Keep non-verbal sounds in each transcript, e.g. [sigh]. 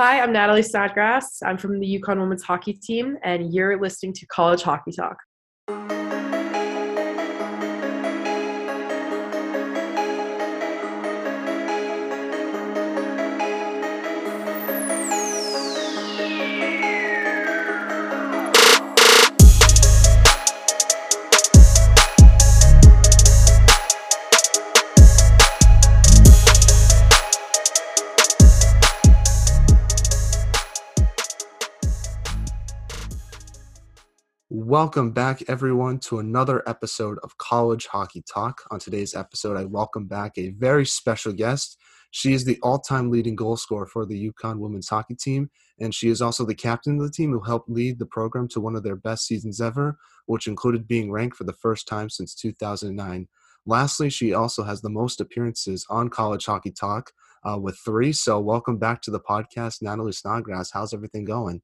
Hi, I'm Natalie Snodgrass. I'm from the UConn women's hockey team, and you're listening to College Hockey Talk. Welcome back, everyone, to another episode of College Hockey Talk. On today's episode, I welcome back a very special guest. She is the all time leading goal scorer for the UConn women's hockey team, and she is also the captain of the team who helped lead the program to one of their best seasons ever, which included being ranked for the first time since 2009. Lastly, she also has the most appearances on College Hockey Talk uh, with three. So, welcome back to the podcast, Natalie Snodgrass. How's everything going?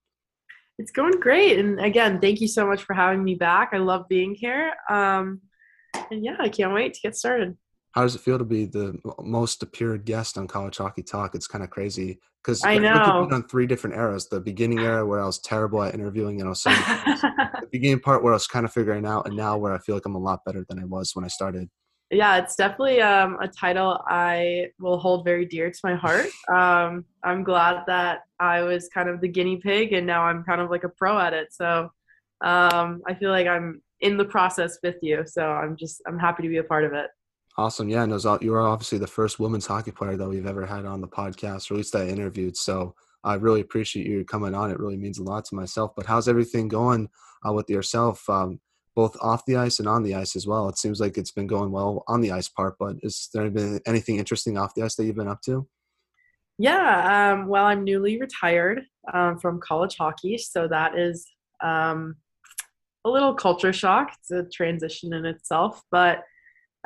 It's going great. And again, thank you so much for having me back. I love being here. Um, and yeah, I can't wait to get started. How does it feel to be the most appeared guest on College Hockey Talk? It's kind of crazy because I know on three different eras. The beginning era where I was terrible at interviewing and I was saying [laughs] the beginning part where I was kind of figuring out, and now where I feel like I'm a lot better than I was when I started yeah, it's definitely um, a title I will hold very dear to my heart. [laughs] Um, I'm glad that I was kind of the guinea pig, and now I'm kind of like a pro at it. So um, I feel like I'm in the process with you. So I'm just I'm happy to be a part of it. Awesome, yeah. And you are obviously the first women's hockey player that we've ever had on the podcast, or at least I interviewed. So I really appreciate you coming on. It really means a lot to myself. But how's everything going uh, with yourself? Um, both off the ice and on the ice as well. It seems like it's been going well on the ice part, but is there been anything interesting off the ice that you've been up to? Yeah, um, well, I'm newly retired um, from college hockey, so that is um, a little culture shock. It's a transition in itself, but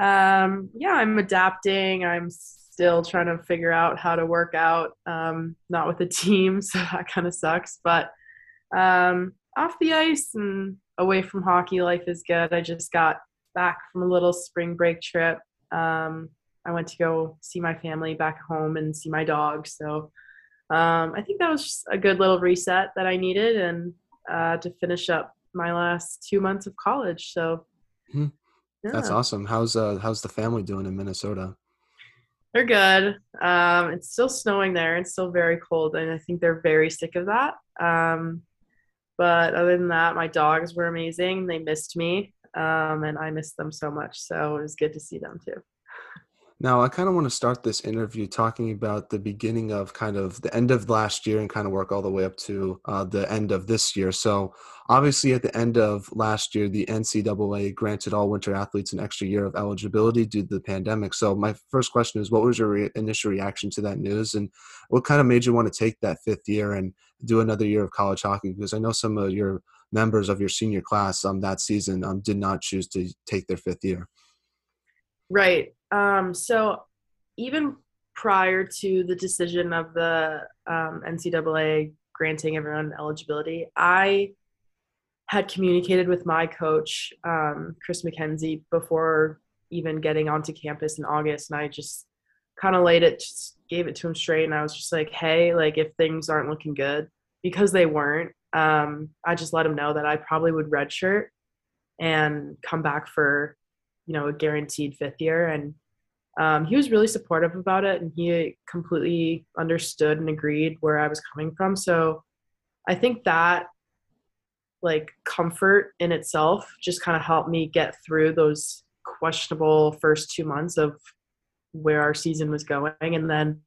um, yeah, I'm adapting. I'm still trying to figure out how to work out, um, not with a [laughs] team, so that kind of sucks. But um, off the ice and away from hockey, life is good. I just got back from a little spring break trip. Um, I went to go see my family back home and see my dog. So um, I think that was just a good little reset that I needed and uh, to finish up my last two months of college. So mm-hmm. yeah. that's awesome. How's uh, how's the family doing in Minnesota? They're good. Um, it's still snowing there. It's still very cold, and I think they're very sick of that. Um, but other than that, my dogs were amazing. They missed me, um, and I missed them so much. So it was good to see them too. Now, I kind of want to start this interview talking about the beginning of kind of the end of last year and kind of work all the way up to uh, the end of this year. So, obviously, at the end of last year, the NCAA granted all winter athletes an extra year of eligibility due to the pandemic. So, my first question is what was your re- initial reaction to that news? And what kind of made you want to take that fifth year and do another year of college hockey? Because I know some of your members of your senior class um, that season um, did not choose to take their fifth year. Right. Um, so even prior to the decision of the um, NCAA granting everyone eligibility, I had communicated with my coach, um, Chris MacKenzie, before even getting onto campus in August, and I just kind of laid it, just gave it to him straight, and I was just like, "Hey, like if things aren't looking good, because they weren't, um, I just let him know that I probably would redshirt and come back for you know a guaranteed fifth year. And um, he was really supportive about it and he completely understood and agreed where i was coming from. So i think that like comfort in itself just kind of helped me get through those questionable first two months of where our season was going. And then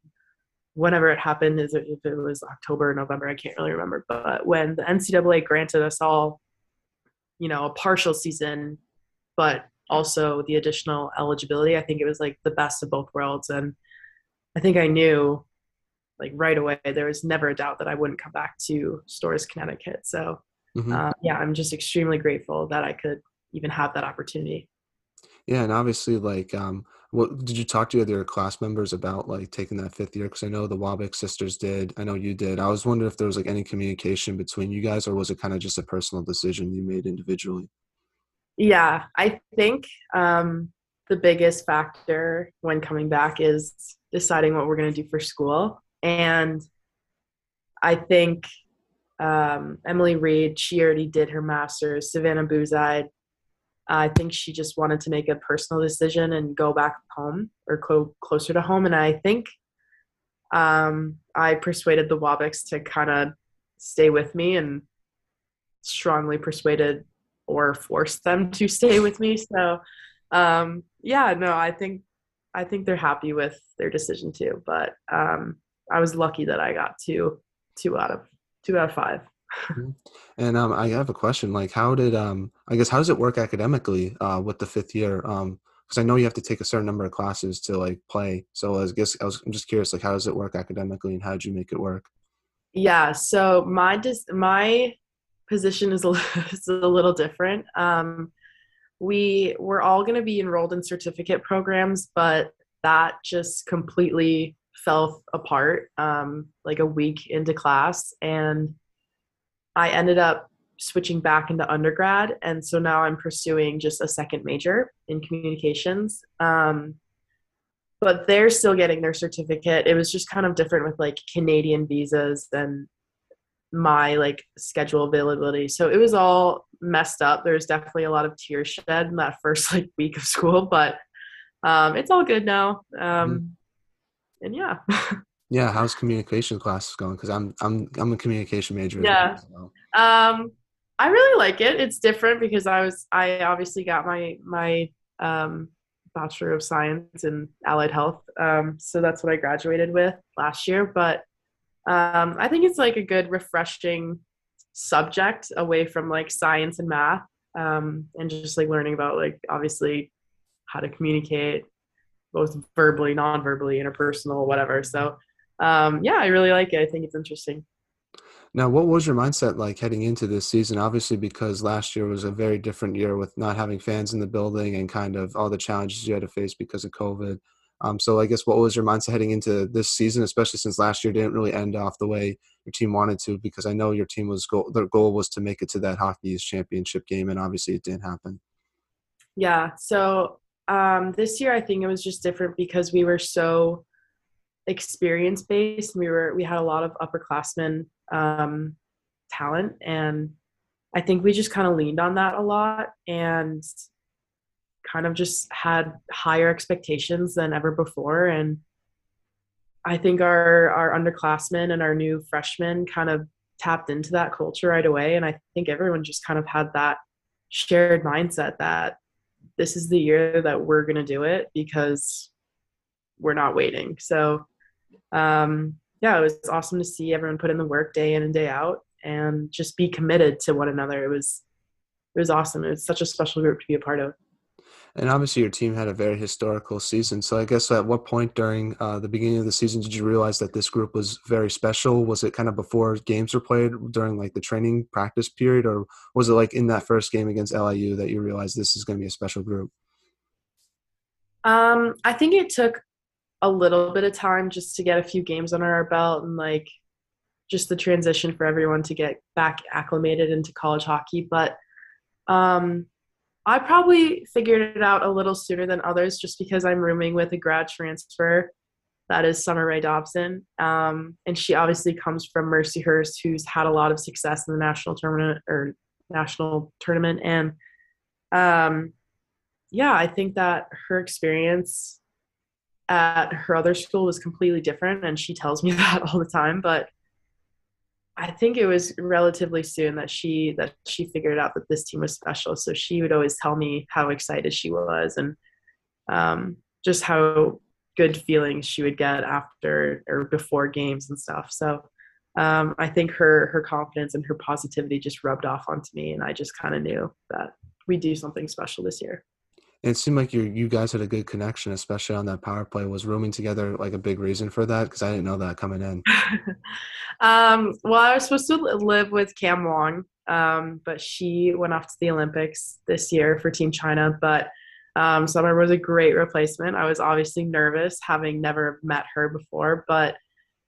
whenever it happened is if it was october or november i can't really remember but when the ncaa granted us all you know a partial season but also the additional eligibility. I think it was like the best of both worlds. And I think I knew like right away there was never a doubt that I wouldn't come back to Storrs, Connecticut. So mm-hmm. uh, yeah, I'm just extremely grateful that I could even have that opportunity. Yeah, and obviously, like, um, what did you talk to your other class members about, like taking that fifth year? Because I know the Wabick sisters did. I know you did. I was wondering if there was like any communication between you guys, or was it kind of just a personal decision you made individually? Yeah, I think um, the biggest factor when coming back is deciding what we're going to do for school. And I think um, Emily Reed, she already did her master's. Savannah Boozide, I think she just wanted to make a personal decision and go back home or co- closer to home. And I think um, I persuaded the Wabicks to kind of stay with me and strongly persuaded or forced them to stay with me. So um, yeah, no, I think I think they're happy with their decision too. But um, I was lucky that I got two two out of two out of five. Mm-hmm. and um, I have a question. Like, how did um, I guess how does it work academically uh, with the fifth year? Um, because I know you have to take a certain number of classes to like play. So I guess I was I'm just curious, like, how does it work academically, and how did you make it work? Yeah. So my dis- my position is a, [laughs] is a little different. Um, we we're all going to be enrolled in certificate programs, but that just completely fell apart um, like a week into class, and I ended up switching back into undergrad, and so now I'm pursuing just a second major in communications. Um, but they're still getting their certificate. It was just kind of different with like Canadian visas and my like schedule availability. So it was all messed up. There's definitely a lot of tears shed in that [laughs] first like week of school, but um, it's all good now. Um, mm-hmm. And yeah. yeah, how's communication classes going? Because I'm I'm I'm a communication major. Yeah. Well, so. Um, I really like it. It's different because I was I obviously got my my um, bachelor of science in allied health. Um, so that's what I graduated with last year. But um, I think it's like a good, refreshing subject away from like science and math, um, and just like learning about like obviously how to communicate both verbally, non-verbally, interpersonal, whatever. So um, yeah, I really like it. I think it's interesting. Now, what was your mindset like heading into this season? Obviously, because last year was a very different year with not having fans in the building and kind of all the challenges you had to face because of COVID. Um, so I guess what was your mindset heading into this season, especially since last year didn't really end off the way your team wanted to? Because I know your team was goal, their goal was to make it to that hockey championship game, and obviously it didn't happen. Yeah. So um, this year I think it was just different because we were so experience based. We were we had a lot of upperclassmen um, talent, and I think we just kind of leaned on that a lot and kind of just had higher expectations than ever before. And i think our our underclassmen and our new freshmen kind of tapped into that culture right away. And i think everyone just kind of had that shared mindset that this is the year that we're going to do it because we're not waiting. So um, yeah it was awesome to see everyone put in the work day in and day out and just be committed to one another. It was it was awesome. It was such a special group to be a part of and obviously, your team had a very historical season. So, I guess at what point during uh, the beginning of the season did you realize that this group was very special? Was it kind of before games were played during like the training practice period, or was it like in that first game against LIU that you realized this is going to be a special group? Um, I think it took a little bit of time just to get a few games under our belt and like just the transition for everyone to get back acclimated into college hockey. But um, I probably figured it out a little sooner than others just because I'm rooming with a grad transfer that is Summer Rae Dobson. Um, and she obviously comes from Mercyhurst, who's had a lot of success in the national tournament or national tournament. And um, yeah, I think that her experience at her other school was completely different. And she tells me [laughs] that all the time. But I think it was relatively soon that she that she figured out that this team was special. So she would always tell me how excited she was and um, just how good feelings she would get after or before games and stuff. So um, I think her her confidence and her positivity just rubbed off onto me, and I just kind of knew that we do something special this year it seemed like you you guys had a good connection, especially on that power play. Was rooming together like a big reason for that? Because I didn't know that coming in. [laughs] um, well, I was supposed to live with Cam Wong, um, but she went off to the Olympics this year for Team China. But um, Summer was a great replacement. I was obviously nervous, having never met her before, but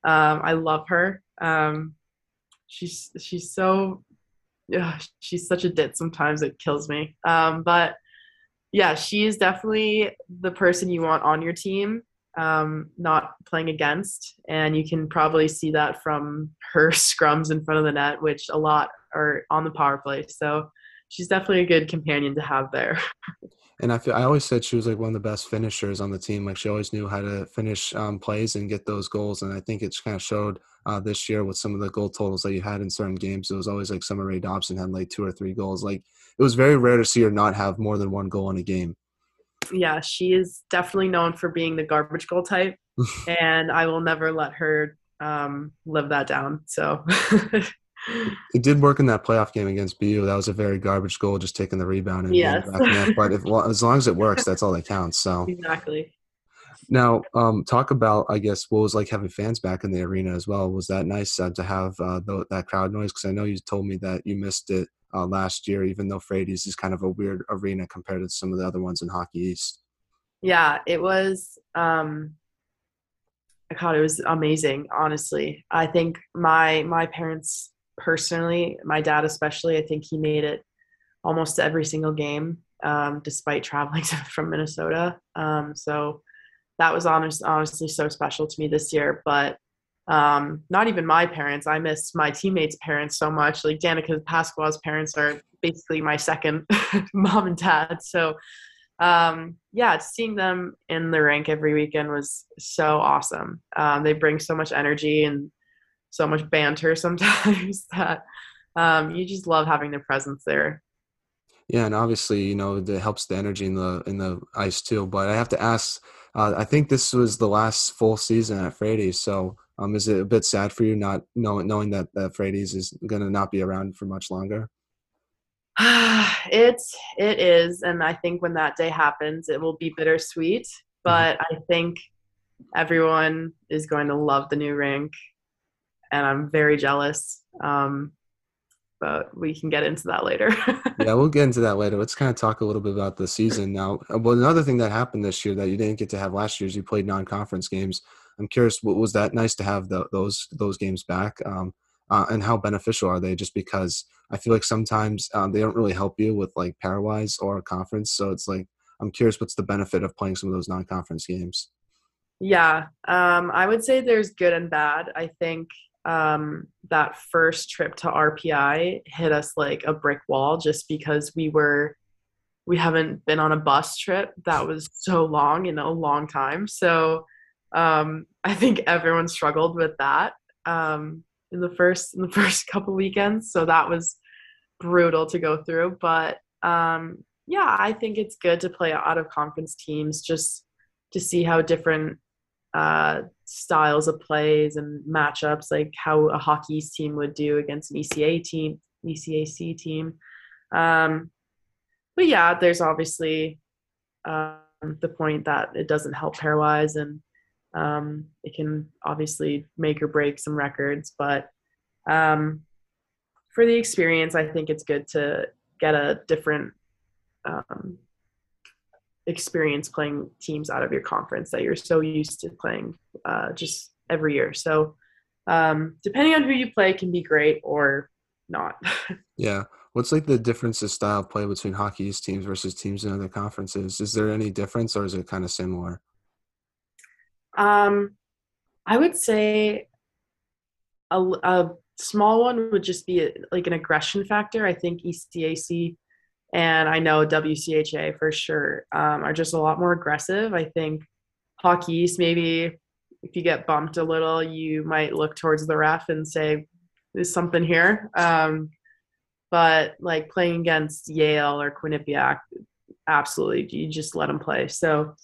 um, I love her. Um, she's she's so ugh, she's such a dit. Sometimes it kills me. Um, but yeah, she is definitely the person you want on your team. um, not playing against. And you can probably see that from her [laughs] scrums in front of the net, which a lot are on the power play. So she's definitely a good companion to have there. [laughs] And I feel, I always said she was like one of the best finishers on the team. Like she always knew how to finish um, plays and get those goals. And I think it's kind of showed uh, this year with some of the goal totals that you had in certain games. It was always like Summer Rae Dobson had like two or three goals. Like it was very rare to see her not have more than one goal in a game. Yeah, she is definitely known for being the garbage goal type, [laughs] and I will never let her um, live that down. So. [laughs] it did work in that playoff game against BU. That was a very garbage goal, just taking the rebound and yes. back But if, as long as it works, that's all that counts. So exactly. Now, um, talk about I guess what was like having fans back in the arena as well. Was that nice uh, to have uh, the, that crowd noise? Because I know you told me that you missed it uh, last year, even though Freitas is kind of a weird arena compared to some of the other ones in Hockey East. Yeah, it was. Um, God, it was amazing. Honestly, I think my my parents personally, my dad especially, I think he made it almost every single game, um, despite traveling [laughs] from Minnesota. Um, so that was honest, honestly so special to me this year. But um, not even my parents. I miss my teammates' parents so much. Like Danica Pasquale's parents are basically my second [laughs] mom and dad. So um, yeah, seeing them in the rink every weekend was so awesome. Um, they bring so much energy and so much banter [laughs] sometimes that um, you just love having their presence there. Yeah, and obviously, you know, it helps the energy in the in the ice too. But I have to ask, uh, I think this was the last full season at Freitas. So, um, is it a bit sad for you not knowing knowing that that Freitas is going to not be around for much longer? [sighs] it's it is, and I think when that day happens, it will be bittersweet. Mm-hmm. But mm-hmm. I think everyone is going to love the new rink, and I'm very jealous. Um, but we can get into that later. [laughs] yeah, we'll get into that later. Let's kind of talk a little bit about the season now. Well, another thing that happened this year that you didn't get to have last year is you played non-conference games. I'm curious, what was that nice to have the, those those games back? Um, uh, and how beneficial are they? Just because I feel like sometimes um, they don't really help you with like pairwise or conference. So it's like I'm curious, what's the benefit of playing some of those non-conference games? Yeah, um, I would say there's good and bad. I think um, that first trip to RPI hit us like a brick wall just because we were we haven't been on a bus trip that was so long in a long time. So um, I think everyone struggled with that um, in the first in the [laughs] first couple weekends. So that was brutal to go through. But um, yeah, I think it's good to play out of conference teams just to see how different uh, styles of plays and matchups, like how a hockey team would do against an ECA team, ECAC team. Um, but yeah, there's obviously um, the point that it doesn't help pairwise and um, it can obviously make or break some records. But um, for the experience, I think it's good to get a different um, experience playing teams out of your conference that you're so used to playing uh, just every year. So um, depending on who you play can be great or not. [laughs] yeah. What's like the difference of style play between Hockey East teams versus teams in other conferences? Is there any difference or is it kind of similar? Um, I would say a, a small one would just be a, like an aggression factor. I think ECAC and I know WCHA for sure um, are just a lot more aggressive. I think Hockey East, maybe if you get bumped a little, you might look towards the ref and say, "There's something here." Um, but like playing against Yale or Quinnipiac, absolutely, you just let them play. So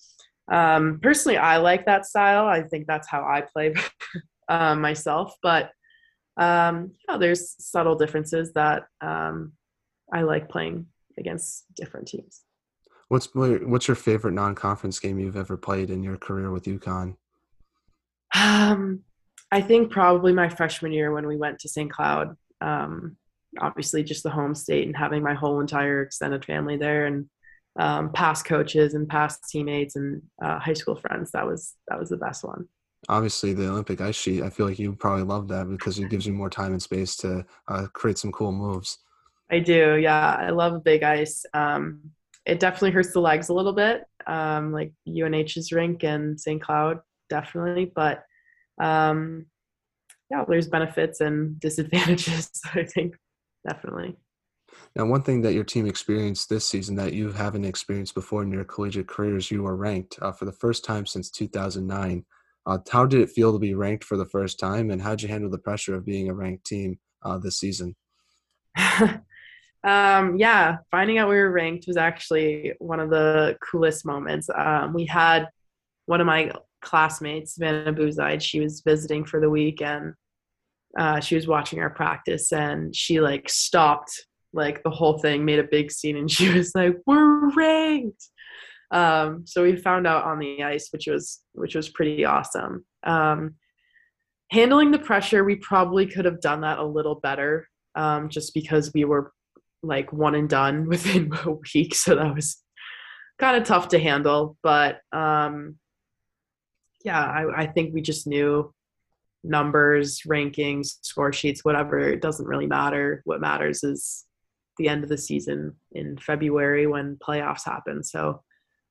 um, personally, I like that style. I think that's how I play [laughs] uh, myself. But um, you know, there's subtle differences that um, I like playing against different teams. What's what's your favorite non-conference game you've ever played in your career with UConn? Um, I think probably my freshman year when we went to St. Cloud. Um, obviously, just the home state and having my whole entire extended family there, and um, past coaches and past teammates and uh, high school friends. That was that was the best one. Obviously, the Olympic ice sheet. I feel like you probably love that because it gives you more time and space to uh, create some cool moves. I do. Yeah, I love big ice. Um, it definitely hurts the legs a little bit um, like UNH's rink and St. Cloud, definitely. But um, yeah, there's benefits and disadvantages. [laughs] I think definitely. Now, one thing that your team experienced this season that you haven't experienced before in your collegiate careers, you were ranked uh, for the first time since 2009. Uh, how did it feel to be ranked for the first time, and how did you handle the pressure of being a ranked team uh, this season? [laughs] um, yeah, finding out we were ranked was actually one of the coolest moments. Um, we had one of my classmates, Vanna Buzide, she was visiting for the week and uh, she was watching our practice and she like stopped like the whole thing, made a big scene, and [laughs] she was like, "We're ranked." Um, so we found out on the ice, which was which was pretty awesome. Um, handling the pressure, we probably could have done that a little better, um, just because we were like one and done [laughs] within a week, so that was kind of tough to handle. But um, yeah, I, I think we just knew numbers, rankings, score sheets, whatever. It doesn't really matter. What matters is the end of the season in February when playoffs happen. So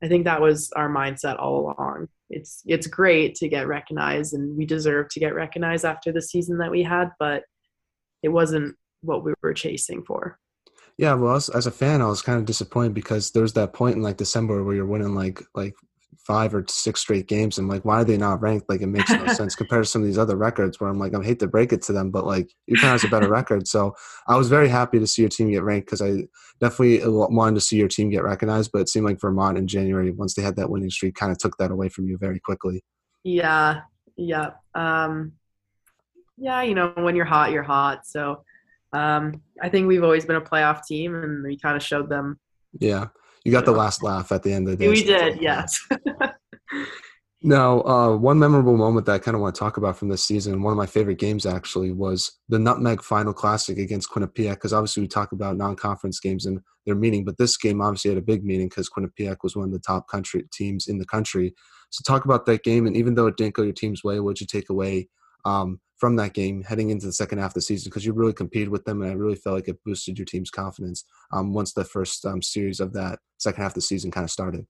I think that was our mindset all along. It's it's great to get recognized and we deserve to get recognized after the season that we had, but it wasn't what we were chasing for. Yeah, well, as, as a fan, I was kind of disappointed because there was that point in like December where you're winning like like five or six straight games. I'm like, why are they not ranked? Like, it makes no [laughs] sense compared to some of these other records where I'm like, I hate to break it to them, but like, UPenn has a better record. So I was very happy to see your team get ranked because I definitely wanted to see your team get recognized. But it seemed like Vermont in January, once they had that winning streak, kind of took that away from you very quickly. Yeah. Yeah. Um, yeah. You know, when you're hot, you're hot. So um, I think we've always been a playoff team and we kind of showed them. Yeah you got the last laugh at the end of the day. We did, yes. [laughs] now, uh, one memorable moment that I kind of want to talk about from this season, one of my favorite games actually, was the Nutmeg Final Classic against Quinnipiac. Because obviously we talk about non-conference games and their meaning, but this game obviously had a big meaning because Quinnipiac was one of the top country teams in the country. So talk about that game, and even though it didn't go your team's way, what did you take away um, from that game heading into the second half of the season because you really competed with them, and I really felt like it boosted your team's confidence um, once the first um, series of that second half of the season kind of started.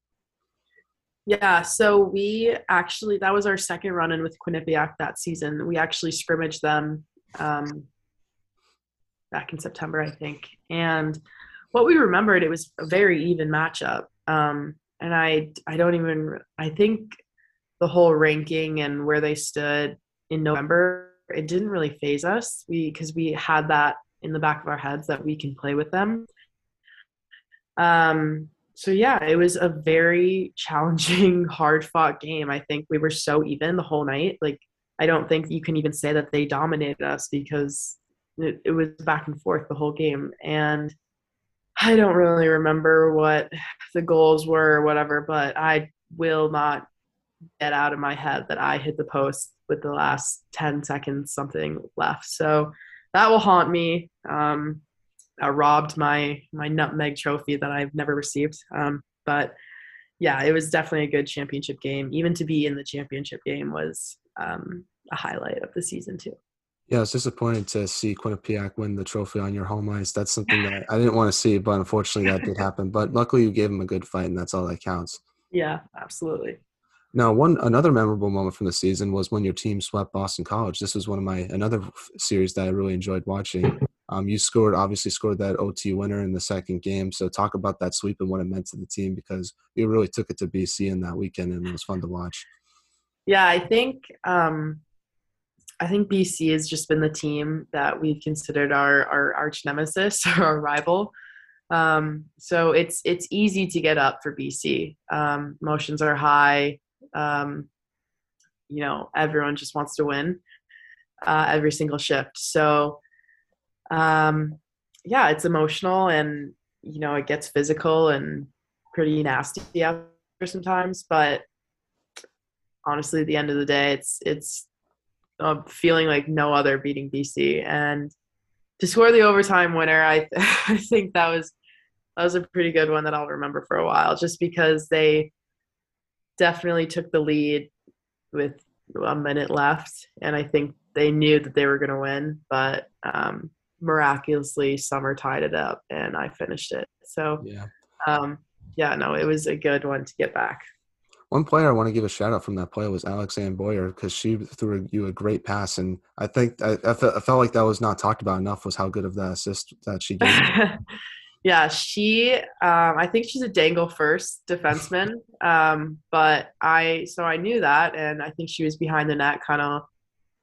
Yeah, so we actually that was our second run in with Quinnipiac that season. We actually scrimmaged them um, back in September, I think, and what we remembered it was a very even matchup. Um, and I I don't even I think the whole ranking and where they stood in November it didn't really phase us. We because we had that in the back of our heads that we can play with them. Um so yeah it was a very [laughs] challenging hard fought game. I think we were so even the whole night. Like i don't think you can even say that they dominated us because it, it was back and forth the whole game. And i don't really remember what the goals were or whatever but i will not get out of my head that i hit the post with the last 10 seconds something left. So that will haunt me. Um, I robbed my my nutmeg trophy that I've never received. Um, but yeah, it was definitely a good championship game. Even to be in the championship game was um, a highlight of the season too. Yeah, I was disappointed to see Quinnipiac win the trophy on your home ice. That's something that I didn't want to see, but unfortunately that did happen. But luckily you gave him a good fight, and that's all that counts. [laughs] Yeah, absolutely. Now, one another memorable moment from the season was when your team swept Boston College. This was one of my another series that I really enjoyed watching. [laughs] Um, you scored obviously scored that OT winner in the second game. So talk about that sweep and what it meant to the team because you really took it to BC in that weekend and it was fun to watch. Yeah, I think um, I think BC has just been the team that we've considered our our arch nemesis [laughs] or our rival. Um, so it's it's easy to get up for BC. Um, emotions are high um, you know everyone just wants to win uh, every single shift. So um, yeah it's emotional and you know it gets physical and pretty nasty there sometimes but honestly at the end of the day it's it's uh, feeling like no other beating bc and to score the overtime winner i [laughs] i think that was that was a pretty good one that i'll remember for a while just because they definitely took the lead with a minute left, and I think they knew that they were going to win, but um, miraculously, Summer tied it up, and I finished it. So, yeah. um, yeah, no, it was a good one to get back. One player I want to give a shout out from that play was Alex Ann Boyer because she threw you a great pass, and I think I, I, felt, I, felt, like that was not talked about enough. Was how good of that assist that she gave. [laughs] yeah, she. Um, I think she's a dangle first defenseman, um, but I so I knew that, and I think she was behind the net, kind of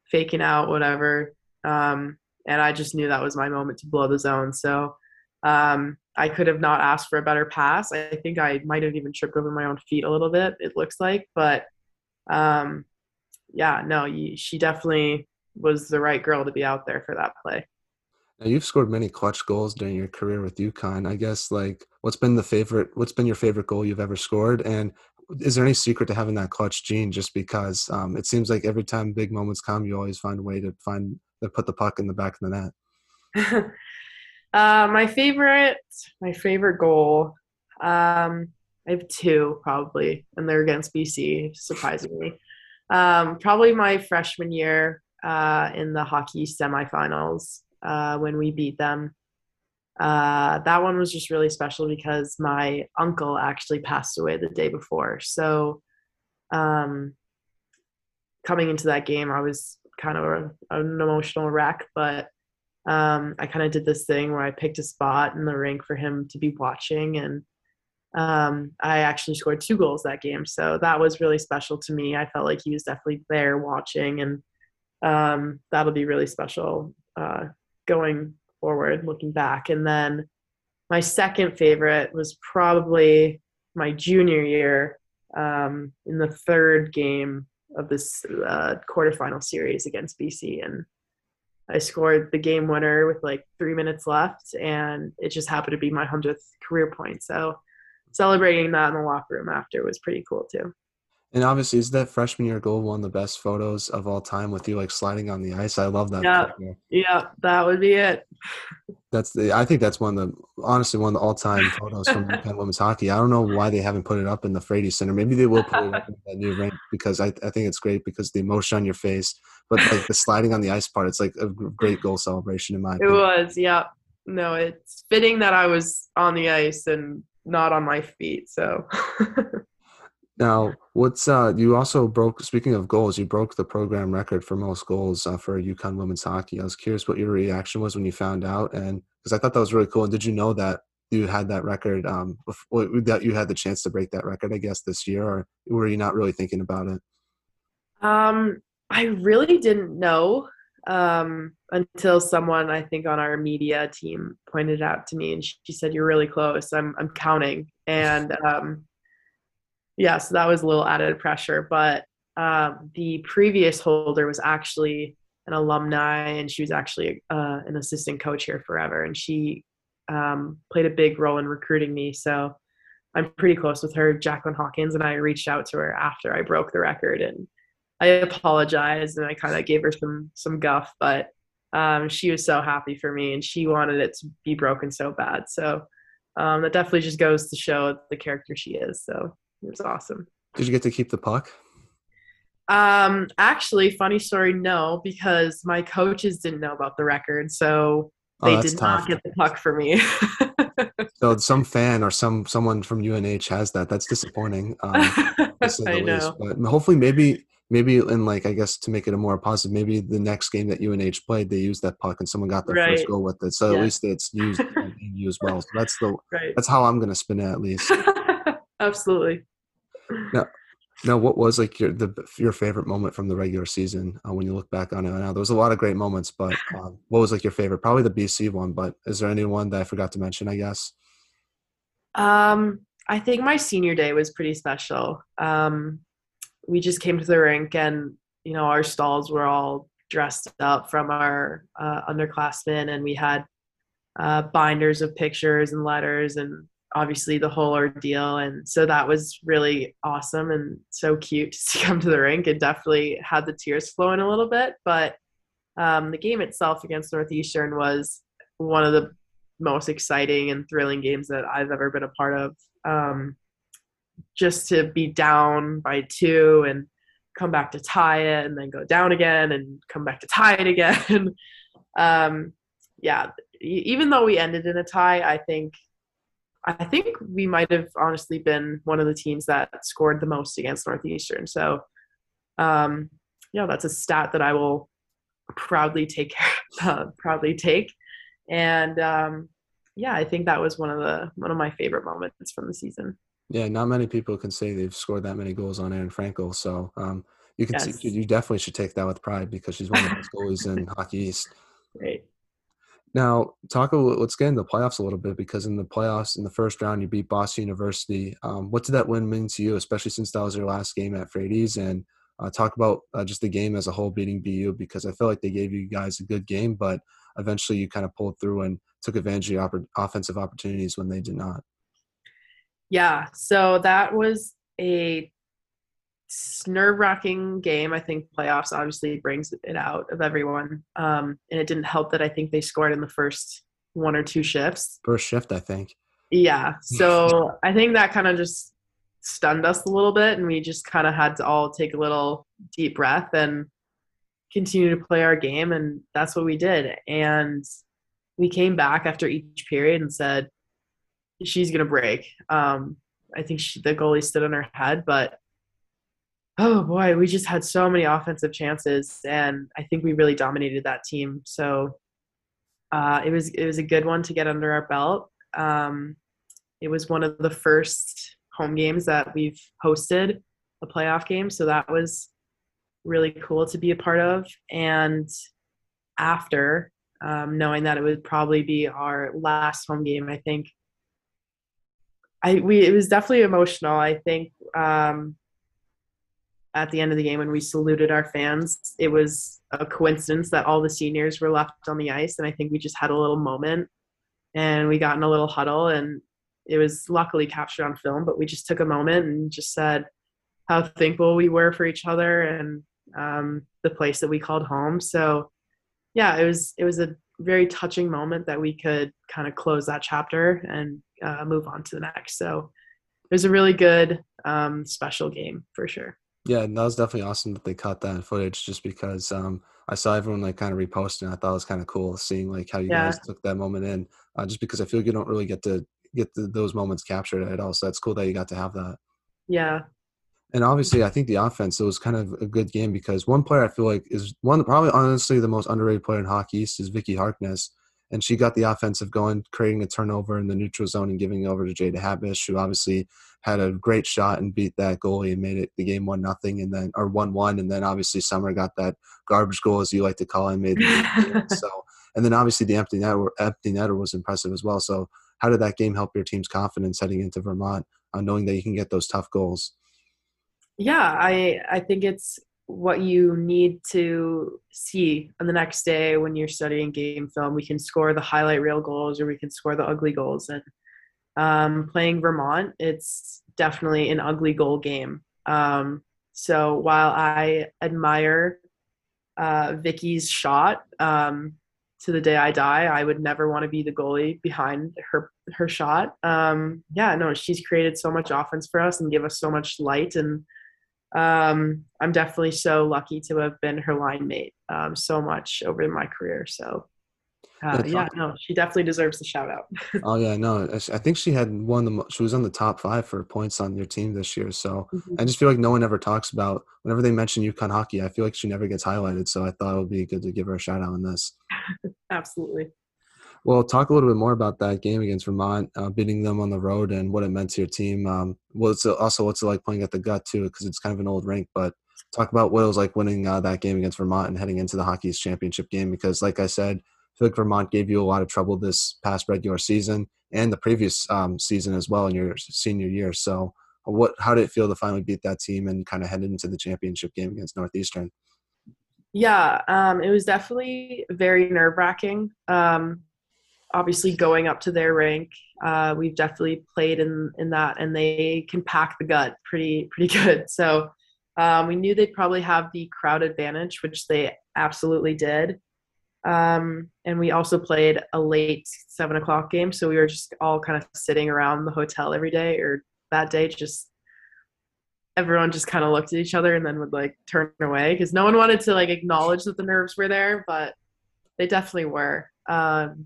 faking out whatever, um, and I just knew that was my moment to blow the zone. So um, I could have not asked for a better pass. I think I might have even tripped over my own feet a little bit. It looks like, but um, yeah, no, she definitely was the right girl to be out there for that play. Now you've scored many clutch goals during your career with UConn. I guess like what's been the favorite? What's been your favorite goal you've ever scored? And is there any secret to having that clutch gene? Just because um, it seems like every time big moments come, you always find a way to find to put the puck in the back of the net. [laughs] Uh, my favorite, my favorite goal. Um, I have two probably, and they're against BC, surprisingly. Um, probably my freshman year uh, in the hockey semifinals uh, when we beat them. Uh, that one was just really special because my uncle actually passed away the day before. So, um, coming into that game, I was kind of a, an emotional wreck, but um, I kind of did this thing where I picked a spot in the rink for him to be watching, and um, I actually scored two goals that game. So that was really special to me. I felt like he was definitely there watching, and um, that'll be really special uh, going forward, looking back. And then my second favorite was probably my junior year um, in the third game of this uh, quarterfinal series against BC, and I scored the game winner with like three minutes left, and it just happened to be my hundredth career point. So celebrating that in the locker room after was pretty cool too. And obviously, is that freshman year goal one of the best photos of all time with you like sliding on the ice? I love that. Yeah, yeah, that would be it. That's the. I think that's one of the honestly one of the all time photos from [laughs] UConn women's hockey. I don't know why they haven't put it up in the Freitas Center. Maybe they will put it up in that new [laughs] rink because I, I think it's great because the emotion on your face, but like the sliding on the ice part, it's like a great goal celebration in my. Opinion. It was, yeah. No, it's fitting that I was on the ice and not on my feet. So. [laughs] Now, what's uh? You also broke. Speaking of goals, you broke the program record for most goals uh, for UConn women's hockey. I was curious what your reaction was when you found out, and because I thought that was really cool. And did you know that you had that record? Um, before, that you had the chance to break that record, I guess, this year, or were you not really thinking about it? Um, I really didn't know um, until someone I think on our media team pointed out to me, and she said, "You're really close. I'm I'm counting." And um, yeah, so that was a little added pressure. But um, the previous holder was actually an alumni, and she was actually uh, an assistant coach here forever, and she um, played a big role in recruiting me. So I'm pretty close with her, Jacqueline Hawkins, and I reached out to her after I broke the record, and I apologized and I kind of gave her some some guff, but um, she was so happy for me, and she wanted it to be broken so bad. So um, that definitely just goes to show the character she is. So it was awesome. Did you get to keep the puck? Um, actually, funny story, no, because my coaches didn't know about the record, so oh, they oh, did tough. not get the puck for me. [laughs] so some fan or some someone from UNH has that. That's disappointing. Um, [laughs] I know. But hopefully, maybe maybe in like I guess to make it a more positive, maybe the next game that UNH played, they used that puck and someone got their right. first goal with it. So yeah. at least it's used [laughs] used well. So that's the right. that's how I'm gonna spin it at least. Absolutely. Now, now, what was like your the your favorite moment from the regular season uh, when you look back on it? Now there was a lot of great moments, but [laughs] um, what was like your favorite? Probably the BC one, but is there any one that I forgot to mention? I guess. Um, I think my senior day was pretty special. Um, we just came to the rink, and you know our stalls were all dressed up from our uh, underclassmen, and we had uh, binders of pictures and letters and obviously the whole ordeal and so that was really awesome and so cute to [laughs] come to the rink. And definitely had the tears flowing a little bit but um, the game itself against northeastern was one of the most exciting and thrilling games that i've ever been a part of. Um, just to be down by two and come back to tie it and then go down again and come back to tie it again. [laughs] Um, yeah even though we ended in a tie i think I think we might have honestly been one of the teams that scored the most against Northeastern. So, um, yeah, that's a stat that I will proudly take [laughs] uh, proudly take. And um, yeah, I think that was one of the one of my favorite moments from the season. Yeah, not many people can say they've scored that many goals on Aerin Frankel. So um, you can yes. see, you definitely should take that with pride because she's one of the best goalies in [laughs] Hockey East. Great. Now, talk. A, let's get into the playoffs a little bit because in the playoffs, in the first round, you beat Boston University. Um, what did that win mean to you, especially since that was your last game at Freitas? And uh, talk about uh, just the game as a whole, beating BU because I feel like they gave you guys a good game, but eventually you kind of pulled through and took advantage of opp- offensive opportunities when they did not. Yeah, so that was a nerve wracking game. I think playoffs obviously brings it out of everyone. Um, and it didn't help that I think they scored in the first one or two shifts. First shift, I think. Yeah. [laughs] So I think that kind of just stunned us a little bit. And we just kind of had to all take a little deep breath and continue to play our game. And that's what we did. And we came back after each period and said, she's going to break. Um, I think she, the goalie stood on her head, but oh boy, we just had so many offensive chances, and I think we really dominated that team. So uh, it was it was a good one to get under our belt. Um, it was one of the first home games that we've hosted a playoff game, so that was really cool to be a part of. And after um, knowing that it would probably be our last home game, I think I we it was definitely emotional. I think um, at the end of the game when we saluted our fans, it was a coincidence that all the seniors were left on the ice, and I think we just had a little moment, and we got in a little huddle, and it was luckily captured on film. But we just took a moment and just said how thankful we were for each other and um, the place that we called home. So yeah, it was it was a very touching moment that we could kind of close that chapter and uh, move on to the next. So it was a really good um, special game for sure. Yeah, and that was definitely awesome that they caught that footage just because um, I saw everyone like kind of reposting. I thought it was kind of cool seeing like how you yeah. guys took that moment in, uh, just because I feel like you don't really get to get the, those moments captured at all. So that's cool that you got to have that. Yeah. And obviously, I think the offense it was kind of a good game because one player I feel like is one probably honestly the most underrated player in hockey East is Vicky Harkness and she got the offensive going, creating a turnover in the neutral zone and giving it over to Jada Habisch, who obviously had a great shot and beat that goalie and made it the game one nothing and then or one one and then obviously Summer got that garbage goal as you like to call it and made it [laughs] so and then obviously the empty net empty netter was impressive as well. So how did that game help your team's confidence heading into Vermont, uh, knowing that you can get those tough goals? Yeah, I I think it's what you need to see on the next day when you're studying game film. We can score the highlight reel goals or we can score the ugly goals. And um, playing Vermont, it's definitely an ugly goal game. Um, so while I admire uh, Vicky's shot um, to the day I die, I would never want to be the goalie behind her her shot. Um, yeah, no, she's created so much offense for us and give us so much light and um, I'm definitely so lucky to have been her line mate um, so much over my career. So, uh, yeah, no, she definitely deserves the shout out. [laughs] oh yeah, no, I think she had one. The she was on the top five for points on your team this year. So mm-hmm. I just feel like no one ever talks about whenever they mention UConn hockey. I feel like she never gets highlighted. So I thought it would be good to give her a shout out on this. [laughs] Absolutely. Well, talk a little bit more about that game against Vermont, uh, beating them on the road, and what it meant to your team. Um, it, also what's it like playing at the Gut too, because it's kind of an old rink. But talk about what it was like winning uh, that game against Vermont and heading into the Hockey East championship game. Because, like I said, I feel like Vermont gave you a lot of trouble this past regular season and the previous um, season as well in your senior year. So, what how did it feel to finally beat that team and kind of head into the championship game against Northeastern? Yeah, um, it was definitely very nerve wracking. Um, obviously going up to their rank. Uh, we've definitely played in in that, and they can pack the gut pretty [laughs] pretty good. So um, we knew they'd probably have the crowd advantage, which they absolutely did. Um, and we also played a late seven o'clock game, so we were just all kind of sitting around the hotel every day, or that day, just everyone just kind of looked at each other and then would like turn away because no one wanted to like acknowledge that the nerves were there, but they definitely were. Um,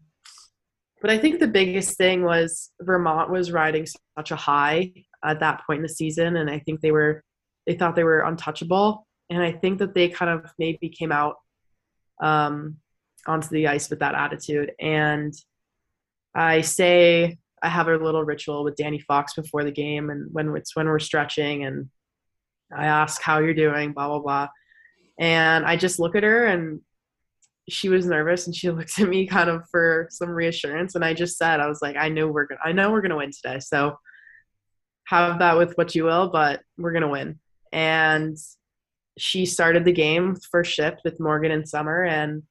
but I think the biggest thing was Vermont was riding such a high at that point in the season, and I think they were they thought they were untouchable, and I think that they kind of maybe came out um, onto the ice with that attitude. And I say I have a little ritual with Danny Fox before the game, and when it's when we're stretching, and I ask how you're doing, blah blah blah, and I just look at her and she was nervous and she [laughs] looked at me kind of for some reassurance. And I just said I was like I know we're gonna I know we're gonna win today. So have that with what you will but we're gonna win. And she started the game first shift with Morgan and Summer and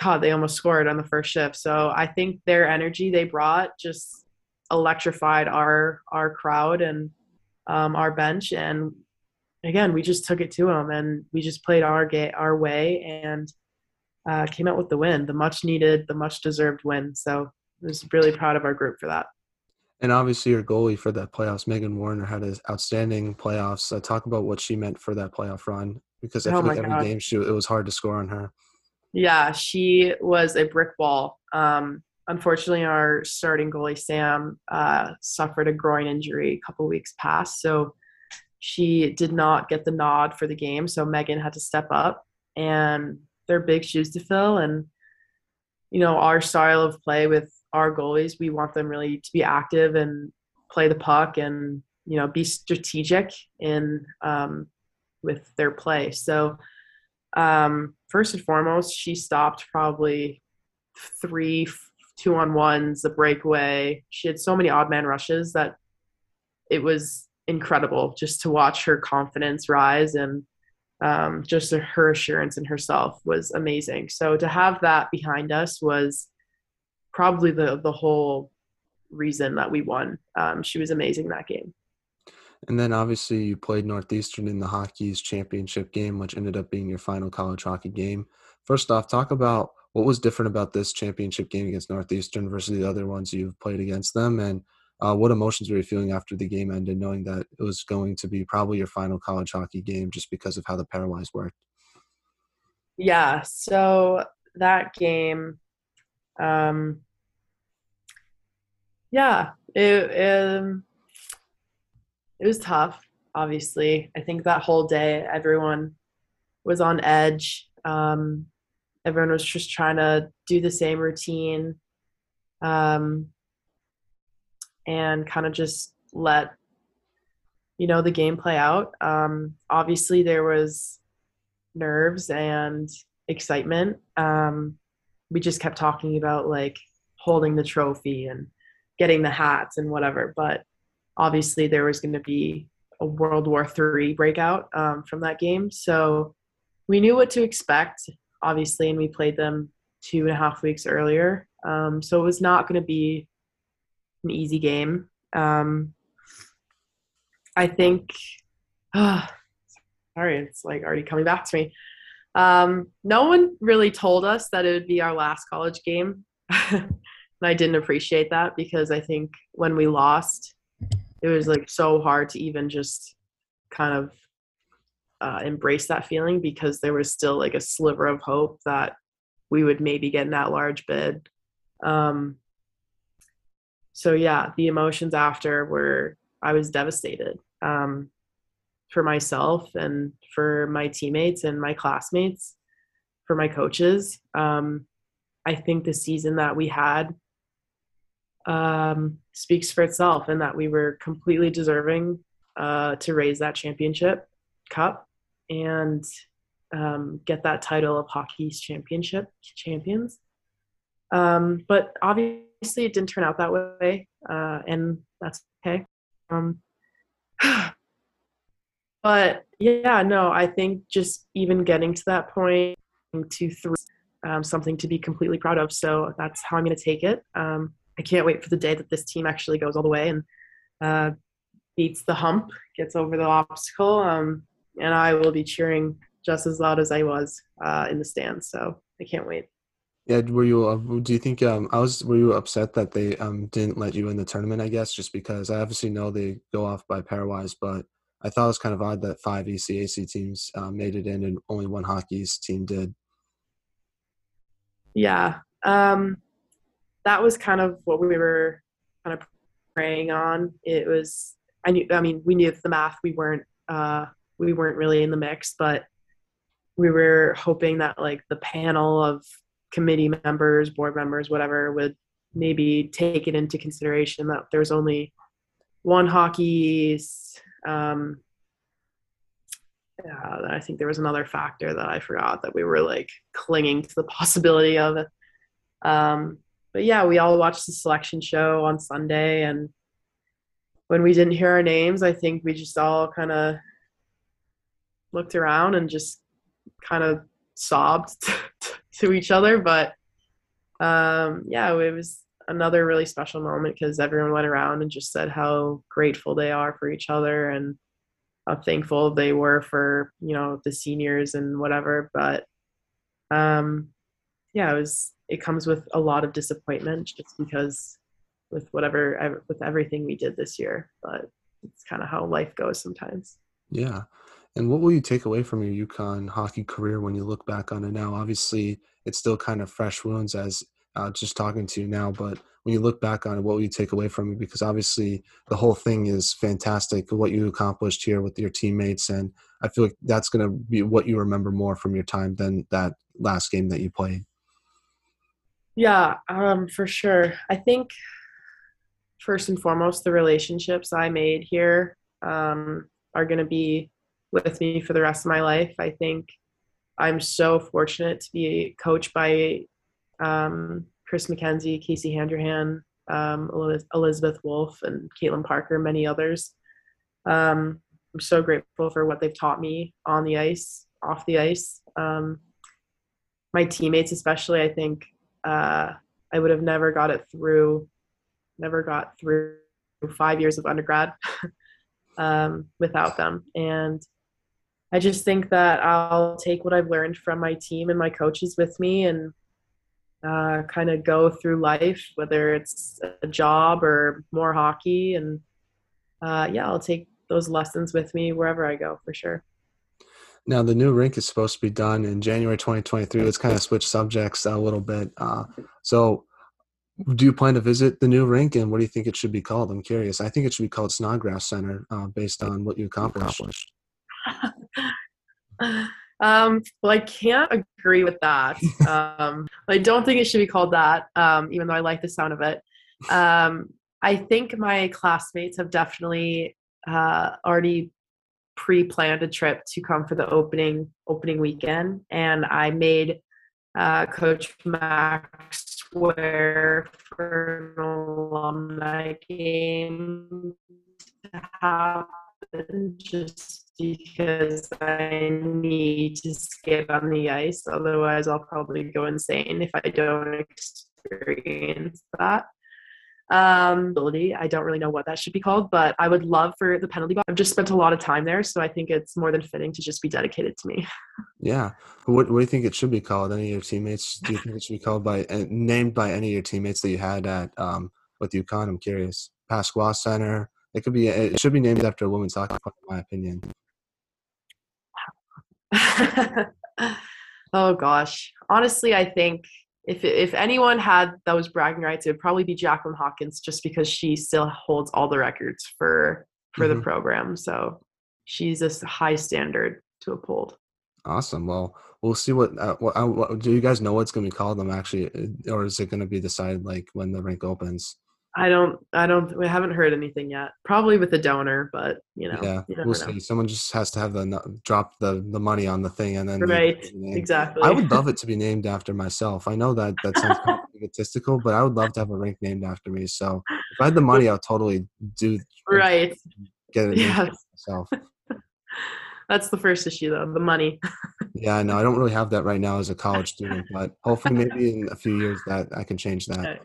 God they almost scored on the first shift. So I think their energy they brought just electrified our our crowd and um, our bench. And again we just took it to them and we just played our ga- our way. And uh, came out with the win, the much needed, the much deserved win. So I was really proud of our group for that. And obviously, your goalie for that playoffs, Megan Warner, had an outstanding playoffs. Uh, talk about what she meant for that playoff run because I oh feel like every God. game she it was hard to score on her. Yeah, she was a brick wall. Um, unfortunately, our starting goalie Sam uh, suffered a groin injury a couple weeks past, so she did not get the nod for the game. So Megan had to step up, and they're big shoes to fill and you know our style of play with our goalies we want them really to be active and play the puck and you know be strategic in um, with their play. So um, first and foremost she stopped probably three two on ones a breakaway. She had so many odd man rushes that it was incredible just to watch her confidence rise and um, just her assurance in herself was amazing. So to have that behind us was probably the the whole reason that we won. Um, she was amazing that game. And then obviously you played Northeastern in the Hockey East championship game, which ended up being your final college hockey game. First off, talk about what was different about this championship game against Northeastern versus the other ones you've played against them, and uh, what emotions were you feeling after the game ended, knowing that it was going to be probably your final college hockey game just because of how the pairwise worked? Yeah, so that game, um, yeah, it, um, it was tough. Obviously, I think that whole day everyone was on edge. Um, everyone was just trying to do the same routine. Um, and kind of just let you know the game play out. Um, obviously, there was nerves and excitement. Um, we just kept talking about like holding the trophy and getting the hats and whatever. But obviously, there was going to be a World War III breakout um, from that game, so we knew what to expect. Obviously, and we played them two and a half weeks earlier, um, so it was not going to be an easy game. Um, I think, uh, sorry, it's like already coming back to me. Um, no one really told us that it would be our last college game. [laughs] and I didn't appreciate that because I think when we lost, it was like so hard to even just kind of uh, embrace that feeling because there was still like a sliver of hope that we would maybe get in that large bid. Um, so yeah, the emotions after were I was devastated um, for myself and for my teammates and my classmates, for my coaches. Um, I think the season that we had um, speaks for itself, and that we were completely deserving uh, to raise that championship cup and um, get that title of Hockey East championship champions. Um, but obviously obviously it didn't turn out that way, uh, and that's okay. Um, [sighs] but yeah, no, I think just even getting to that point to three, um, something to be completely proud of. So that's how I'm going to take it. Um, I can't wait for the day that this team actually goes all the way and uh, beats the hump, gets over the obstacle, um, and I will be cheering just as loud as I was uh, in the stands. So I can't wait. Yeah, were you? Uh, do you think um, I was? Were you upset that they um, didn't let you in the tournament? I guess just because I obviously know they go off by pairwise, but I thought it was kind of odd that five ECAC teams uh, made it in and only one Hockey East team did. Yeah, um, that was kind of what we were kind of praying on. It was I knew I mean we knew the math we weren't uh, we weren't really in the mix, but we were hoping that like the panel of committee members, board members, whatever, would maybe take it into consideration that there's only one hockey. Um, yeah, I think there was another factor that I forgot that we were like clinging to the [laughs] possibility of. Um, but yeah, we all watched the selection show on Sunday, and when we didn't hear our names, I think we just all kind of looked around and just kind of sobbed [laughs] to each other. But um, yeah, it was another really special moment because everyone went around and just said how grateful they are for each other and how thankful they were for you know the seniors and whatever. But um, yeah, it was. It comes with a lot of disappointment just because with whatever with everything we did this year. But it's kind of how life goes sometimes. Yeah. And what will you take away from your UConn hockey career when you look back on it now? Obviously, it's still kind of fresh wounds as uh, just talking to you now, but when you look back on it, what will you take away from it? Because obviously, the whole thing is fantastic. What you accomplished here with your teammates, and I feel like that's going to be what you remember more from your time than that last game that you played. Yeah, um, for sure. I think first and foremost, the relationships I made here um, are going to be with me for the rest of my life. I think I'm so fortunate to be coached by um, Chris MacKenzie, Casey Handrahan, um, Elizabeth Wolf, and Caitlin Parker, many others. Um, I'm so grateful for what they've taught me on the ice, off the ice. Um, my teammates, especially, I think uh, I would have never got it through, never got through five years of undergrad [laughs] um, without them. And I just think that I'll take what I've learned from my team and my coaches with me and uh, kind of go through life, whether it's a job or more hockey. And uh, yeah, I'll take those lessons with me wherever I go for sure. Now, the new rink is supposed to be done in January 2023. Let's kind of switch subjects a little bit. Uh, so, do you plan to visit the new rink and what do you think it should be called? I'm curious. I think it should be called Snodgrass Center uh, based on what you accomplished. [laughs] um, well, I can't agree with that. [laughs] Um, I don't think it should be called that, um, even though I like the sound of it. Um, I think my classmates have definitely uh, already pre-planned a trip to come for the opening opening weekend, and I made uh, Coach Max swear for an alumni game to happen just because I need to skate on the ice. Otherwise, I'll probably go insane if I don't experience that. Um, I don't really know what that should be called, but I would love for the penalty box. I've just spent a lot of time there, so I think it's more than fitting to just be dedicated to me. [laughs] Yeah. What, what do you think it should be called? Any of your teammates? Do you think it should be called by named by any of your teammates that you had at um, with UConn? I'm curious. Pasqua Center. It could be. It should be named after a women's hockey club, in my opinion. [laughs] oh gosh. Honestly, I think if if anyone had those bragging rights, it would probably be Jacqueline Hawkins, just because she still holds all the records for for mm-hmm. the program. So she's a high standard to uphold. Awesome. Well, we'll see what, uh, what, uh, what do you guys know what's going to be called them actually, or is it going to be decided like when the rink opens? I don't, I don't, we haven't heard anything yet. Probably with a donor, but you know, yeah, you we'll know. see. Someone just has to have the drop the the money on the thing, and then right, exactly. I would love it to be named after myself. I know that that sounds kind of [laughs] egotistical, but I would love to have a rink named after me. So if I had the money, I'll totally do right. Get it yes. myself. [laughs] That's the first issue, though, the money. yeah, I know. I don't really have that right now as a college student, but hopefully, maybe in a few years, that I can change that. Okay.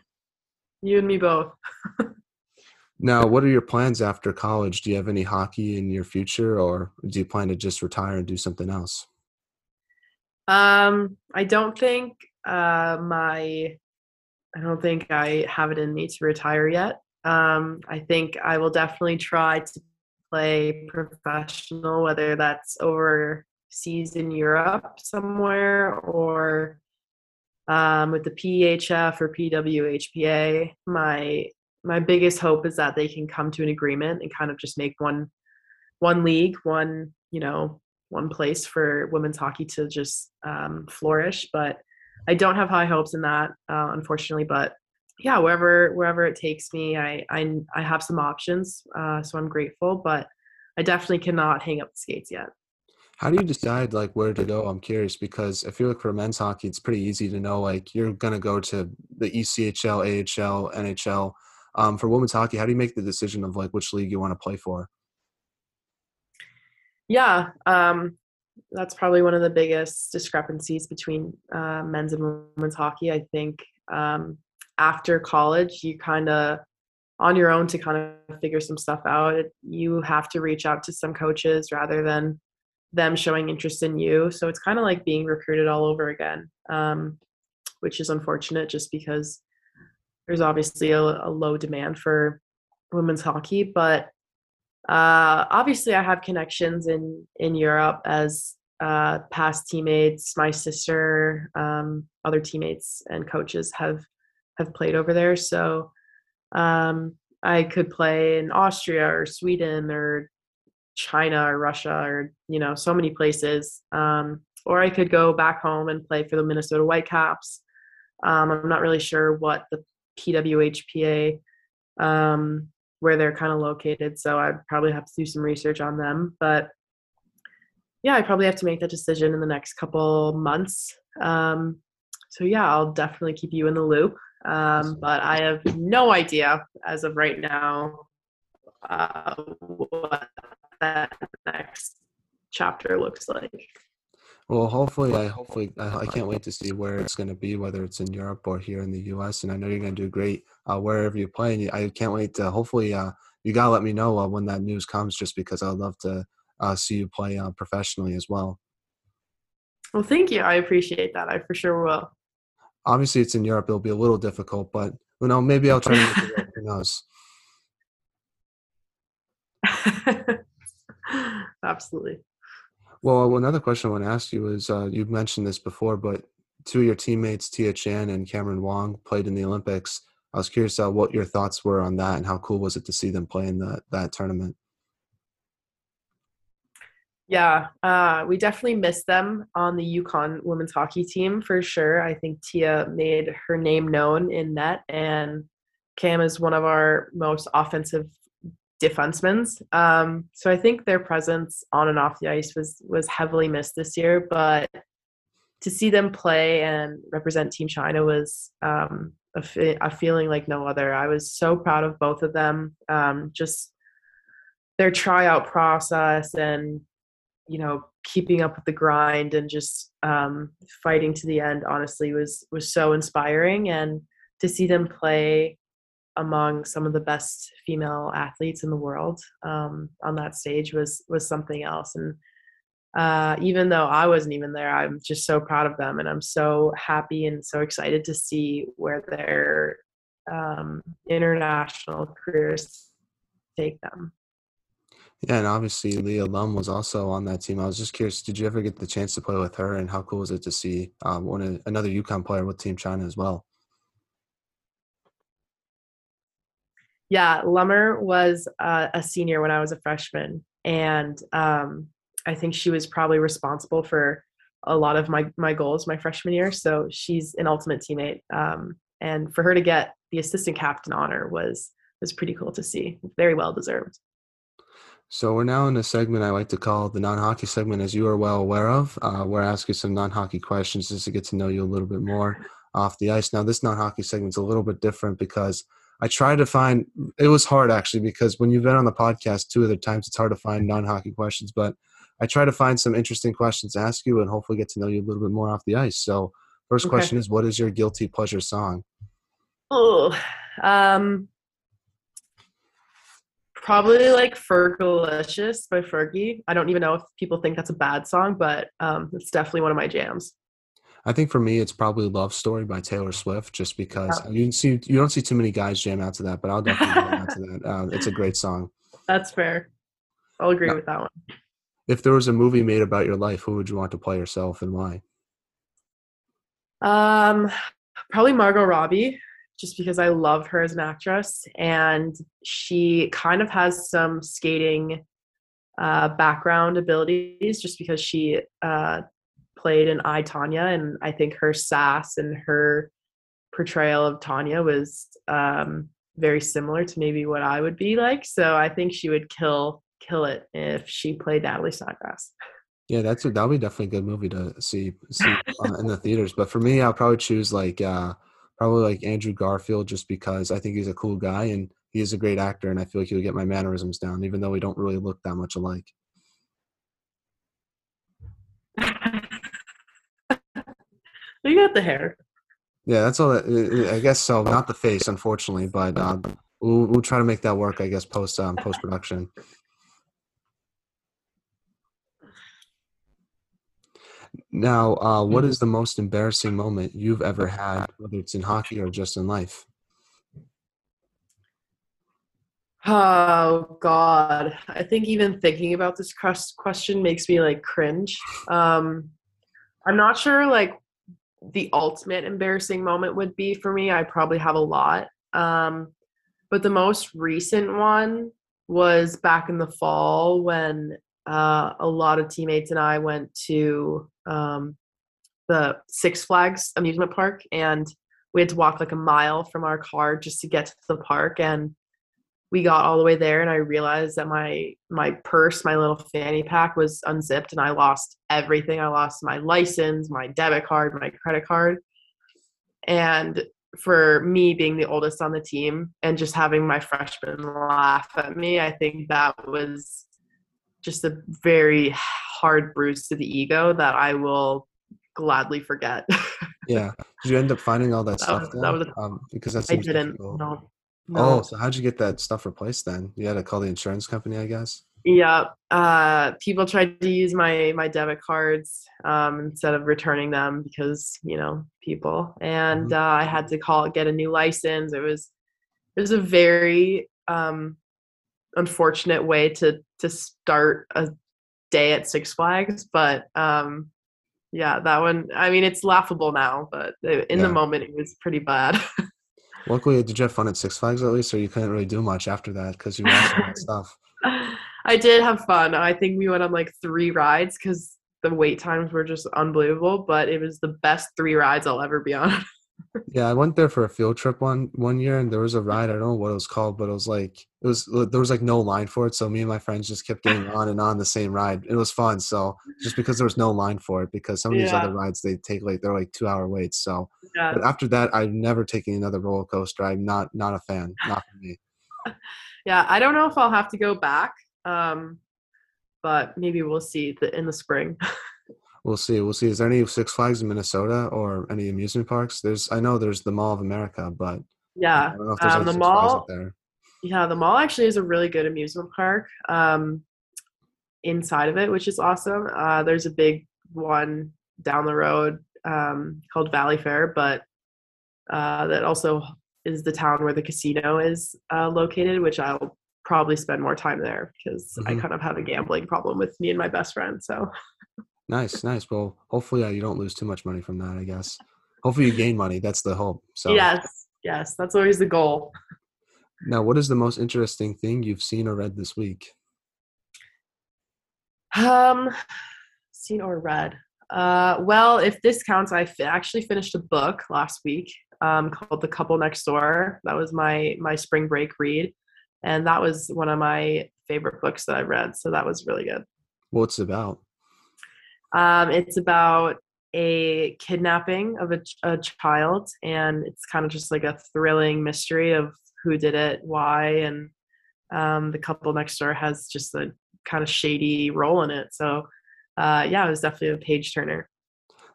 You and me both. [laughs] now, what are your plans after college? Do you have any hockey in your future, or do you plan to just retire and do something else? Um, I don't think uh, my, I don't think I have it in me to retire yet. Um, I think I will definitely try to play professional, whether that's overseas in Europe somewhere or um, with the PHF or PWHPA. My my biggest hope is that they can come to an agreement and kind of just make one one league, one you know, one place for women's hockey to just um, flourish. But I don't have high hopes in that, uh, unfortunately. But yeah, wherever wherever it takes me, I I, I have some options, uh, so I'm grateful. But I definitely cannot hang up the skates yet. How do you decide like where to go? I'm curious because if you look for men's hockey, it's pretty easy to know like you're gonna go to the ECHL, AHL, NHL. Um, for women's hockey, how do you make the decision of like which league you want to play for? Yeah, um, that's probably one of the biggest discrepancies between uh, men's and women's hockey. I think um, after college, you kind of on your own to kind of figure some stuff out. You have to reach out to some coaches rather than them showing interest in you. So it's kind of like being recruited all over again, um, which is unfortunate just because there's obviously a, a low demand for women's hockey. But uh, obviously, I have connections in in Europe as uh, past teammates. My sister, um, other teammates, and coaches have have played over there. So um, I could play in Austria or Sweden or China or Russia or you know so many places. Um, or I could go back home and play for the Minnesota Whitecaps. Um, I'm not really sure what the PWHPA um, where they're kind of located, so I'd probably have to do some research on them. But yeah, I probably have to make that decision in the next couple months. Um, so yeah, I'll definitely keep you in the loop. Um, but I have no idea as of right now uh, what that next chapter looks like. Well, hopefully, I hopefully I, I can't wait to see where it's going to be, whether it's in Europe or here in the U.S. And I know you're going to do great uh, wherever you play. And I can't wait to hopefully uh, you gotta let me know uh, when that news comes, just because I'd love to uh, see you play uh, professionally as well. Well, thank you. I appreciate that. I for sure will. Obviously, it's in Europe. It'll be a little difficult, but you know, maybe I'll try to make it work. Who [laughs] knows? [laughs] [laughs] Absolutely. Well, another question I want to ask you is uh, you've mentioned this before, but two of your teammates, Tia Chan and Cameron Wong, played in the Olympics. I was curious uh, what your thoughts were on that and how cool was it to see them play in the, that tournament? Yeah, uh, we definitely missed them on the UConn women's hockey team for sure. I think Tia made her name known in net, and Cam is one of our most offensive defensemen. Um, so I think their presence on and off the ice was was heavily missed this year. But to see them play and represent Team China was um, a, a, feeling like no other. I was so proud of both of them. Um, just their tryout process and you know keeping up with the grind and just um, fighting to the end. Honestly, was was so inspiring and to see them play among some of the best female athletes in the world um, on that stage was was something else and uh, even though I wasn't even there, I'm just so proud of them, and I'm so happy and so excited to see where their um, international careers take them. Yeah, and obviously Leah Lum was also on that team. I was just curious, did you ever get the chance to play with her, and how cool was it to see um, one another UConn player with Team China as well? Yeah, Lummer was uh, a senior when I was a freshman, and um, I think she was probably responsible for a lot of my my goals my freshman year. So she's an ultimate teammate, um, and for her to get the assistant captain honor was was pretty cool to see. Very well deserved. So we're now in a segment I like to call the non-hockey segment, as you are well aware of. Uh, we're asking some non-hockey questions just to get to know you a little bit more off the ice. Now, this non-hockey segment's a little bit different because I tried to find. It was hard actually because when you've been on the podcast two other times, it's hard to find non-hockey questions. But I try to find some interesting questions to ask you and hopefully get to know you a little bit more off the ice. So, first okay. question is, what is your guilty pleasure song? Oh, um, probably like Fergalicious by Fergie. I don't even know if people think that's a bad song, but um, it's definitely one of my jams. I think for me, it's probably "Love Story" by Taylor Swift, just because yeah. you see you don't see too many guys jam out to that, but I'll definitely jam out to [laughs] that. Uh, it's a great song. That's fair. I'll agree now, with that one. If there was a movie made about your life, who would you want to play yourself and why? Um, probably Margot Robbie, just because I love her as an actress, and she kind of has some skating uh, background abilities, just because she uh, played in I Tonya, and I think her sass and her portrayal of Tonya was um, very similar to maybe what I would be like. So I think she would kill kill it if she played Natalie Snodgrass. Yeah, that's that'll be definitely a good movie to see see in the theaters. But for me, I'll probably choose like uh, probably like Andrew Garfield, just because I think he's a cool guy and he is a great actor, and I feel like he'll get my mannerisms down, even though we don't really look that much alike. You got the hair. Yeah, that's all. I guess so. Not the face, unfortunately, but uh, we'll we'll try to make that work. I guess post um, post production. Now, uh, what is the most embarrassing moment you've ever had, whether it's in hockey or just in life? Oh God, I think even thinking about this question makes me like cringe. Um, I'm not sure like the ultimate embarrassing moment would be for me. I probably have a lot. Um, but the most recent one was back in the fall when uh, a lot of teammates and I went to um, the Six Flags amusement park and we had to walk like a mile from our car just to get to the park and we got all the way there and I realized that my my purse, my little fanny pack was unzipped and I lost everything. I lost my license, my debit card, my credit card. And for me being the oldest on the team and just having my freshmen laugh at me, I think that was just a very hard bruise to the ego that I will gladly forget. [laughs] yeah. Did you end up finding all that, that stuff? Was, that was um, because that I didn't. Difficult. No. No. Oh, so how'd you get that stuff replaced then? You had to call the insurance company, I guess. Yeah, uh, people tried to use my my debit cards um, instead of returning them because you know people, and mm-hmm. uh, I had to call get a new license. It was it was a very um, unfortunate way to to start a day at Six Flags, but um, yeah, that one. I mean, it's laughable now, but in yeah. the moment, it was pretty bad. [laughs] Luckily, did you have fun at Six Flags at least, or you couldn't really do much after that because you watched all that [laughs] stuff? I did have fun. I think we went on like three rides because the wait times were just unbelievable. But it was the best three rides I'll ever be on. [laughs] yeah, I went there for a field trip one one year, and there was a ride. I don't know what it was called, but it was like it was there was like no line for it. So me and my friends just kept getting [laughs] on and on the same ride. It was fun. So just because there was no line for it, because some of these yeah. other rides they take like they're like two hour waits. So yeah. but after that, I've never taken another roller coaster. I'm not not a fan. Not for me. [laughs] yeah, I don't know if I'll have to go back. Um, but maybe we'll see the, in the spring. [laughs] we'll see. We'll see. Is there any Six Flags in Minnesota or any amusement parks? There's. I know there's the Mall of America, but yeah, um, the mall. Yeah, the mall actually is a really good amusement park. Um, inside of it, which is awesome. Uh, there's a big one down the road um, called Fair, but uh, that also is the town where the casino is uh, located, which I'll probably spend more time there because mm-hmm. I kind of have a gambling problem with me and my best friend. So nice, nice. Well, hopefully uh, you don't lose too much money from that. I guess. Hopefully you gain money. That's the hope. So yes, yes, that's always the goal. Now, what is the most interesting thing you've seen or read this week? Um, seen or read. Uh, well, if this counts, I f- actually finished a book last week um, called The Couple Next Door. That was my my spring break read and that was one of my favorite books that I read. So that was really good. What's it about? Um, it's about a kidnapping of a, a child, and it's kind of just like a thrilling mystery of who did it, why, and um, the couple next door has just a kind of shady role in it. So, uh, yeah, it was definitely a page turner.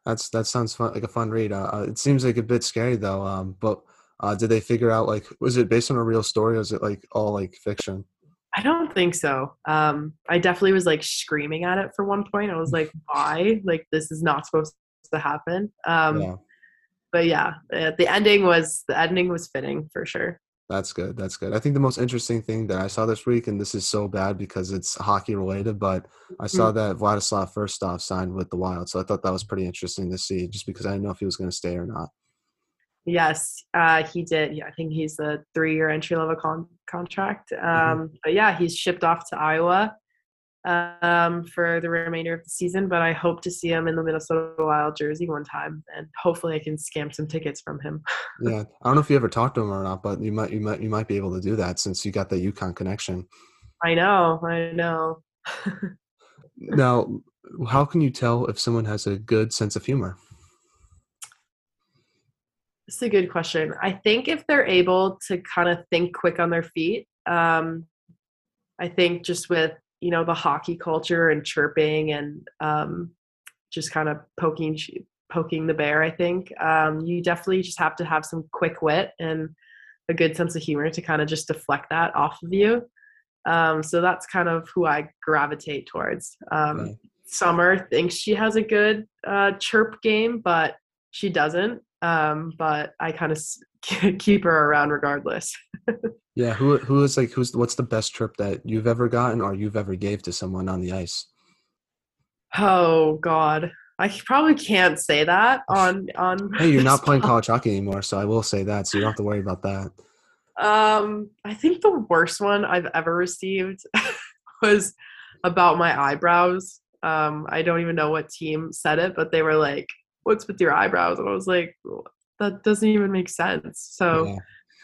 That's that sounds fun, like a fun read. Uh, uh, it seems like a bit scary though. Um, but uh, did they figure out like was it based on a real story or is it like all like fiction? I don't think so. Um, I definitely was like screaming at it for one point. I was like, [laughs] why? Like this is not supposed to happen. Um, yeah. But yeah, the ending was the ending was fitting for sure. That's good. That's good. I think the most interesting thing that I saw this week, and this is so bad because it's hockey related, but I saw Mm. that Vladislav Firstov signed with the Wild, so I thought that was pretty interesting to see, just because I didn't know if he was going to stay or not. Yes, uh, he did. Yeah, I think he's a three-year entry-level con- contract. Um, But yeah, he's shipped off to Iowa um, for the remainder of the season. But I hope to see him in the Minnesota Wild jersey one time, and hopefully I can scam some tickets from him. [laughs] Yeah, I don't know if you ever talked to him or not, but you might, you might, you might be able to do that since you got the UConn connection. I know, I know. [laughs] Now, how can you tell if someone has a good sense of humor? It's a good question. I think if they're able to kind of think quick on their feet, um, I think just with you know the hockey culture and chirping and um, just kind of poking poking the bear. I think um, you definitely just have to have some quick wit and a good sense of humor to kind of just deflect that off of you. Um, so that's kind of who I gravitate towards. Um, Okay. Summer thinks she has a good uh, chirp game, but she doesn't. Um, but I kind of [laughs] keep her around regardless. [laughs] Yeah, who, who is like, who's, what's the best trip that you've ever gotten or you've ever gave to someone on the ice? Oh God, I probably can't say that [laughs] on on. Hey, you're not playing college hockey anymore, so I will say that, so you don't have to worry about that. Um, I think the worst one I've ever received was about my eyebrows. Um, I don't even know what team said it, but they were like, "What's with your eyebrows?" And I was like, "That doesn't even make sense." So Yeah.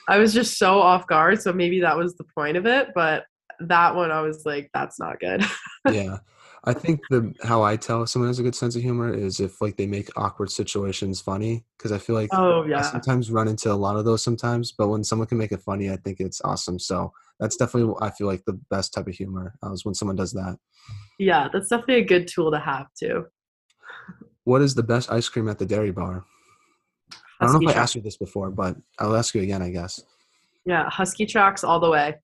I was just so off guard. So maybe that was the point of it, but that one I was like, "That's not good." yeah i think the how i tell if someone has a good sense of humor is if like they make awkward situations funny because i feel like oh yeah. i sometimes run into a lot of those sometimes but when someone can make it funny i think it's awesome so that's definitely what i feel like the best type of humor uh, is when someone does that yeah. That's definitely a good tool to have too. What is the best ice cream at the dairy bar i don't know Husky if i asked you this before but i'll ask you again i guess Yeah, Husky Tracks all the way,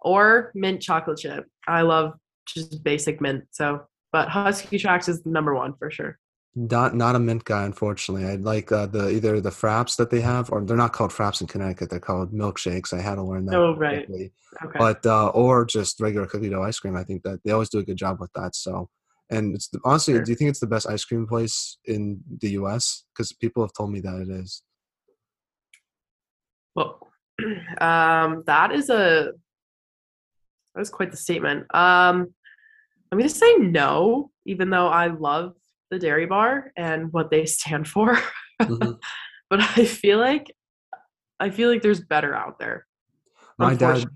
or mint chocolate chip. I love just basic mint. So, but Husky Tracks is number one for sure. not not a mint guy unfortunately i like uh, the either the fraps that they have or they're not called fraps in connecticut they're called milkshakes i had to learn that Oh, right. quickly. Okay. but uh, or just regular cookie dough ice cream. I think that they always do a good job with that. So, and it's the, honestly, Sure. do you think it's the best ice cream place in the U.S.? Because people have told me that it is. well, [clears throat] um, that is a that was quite the statement. Um, I'm gonna say no, even though I love the Dairy Bar and what they [laughs] stand for. Mhm. [laughs] but I feel like I feel like there's better out there. My dad.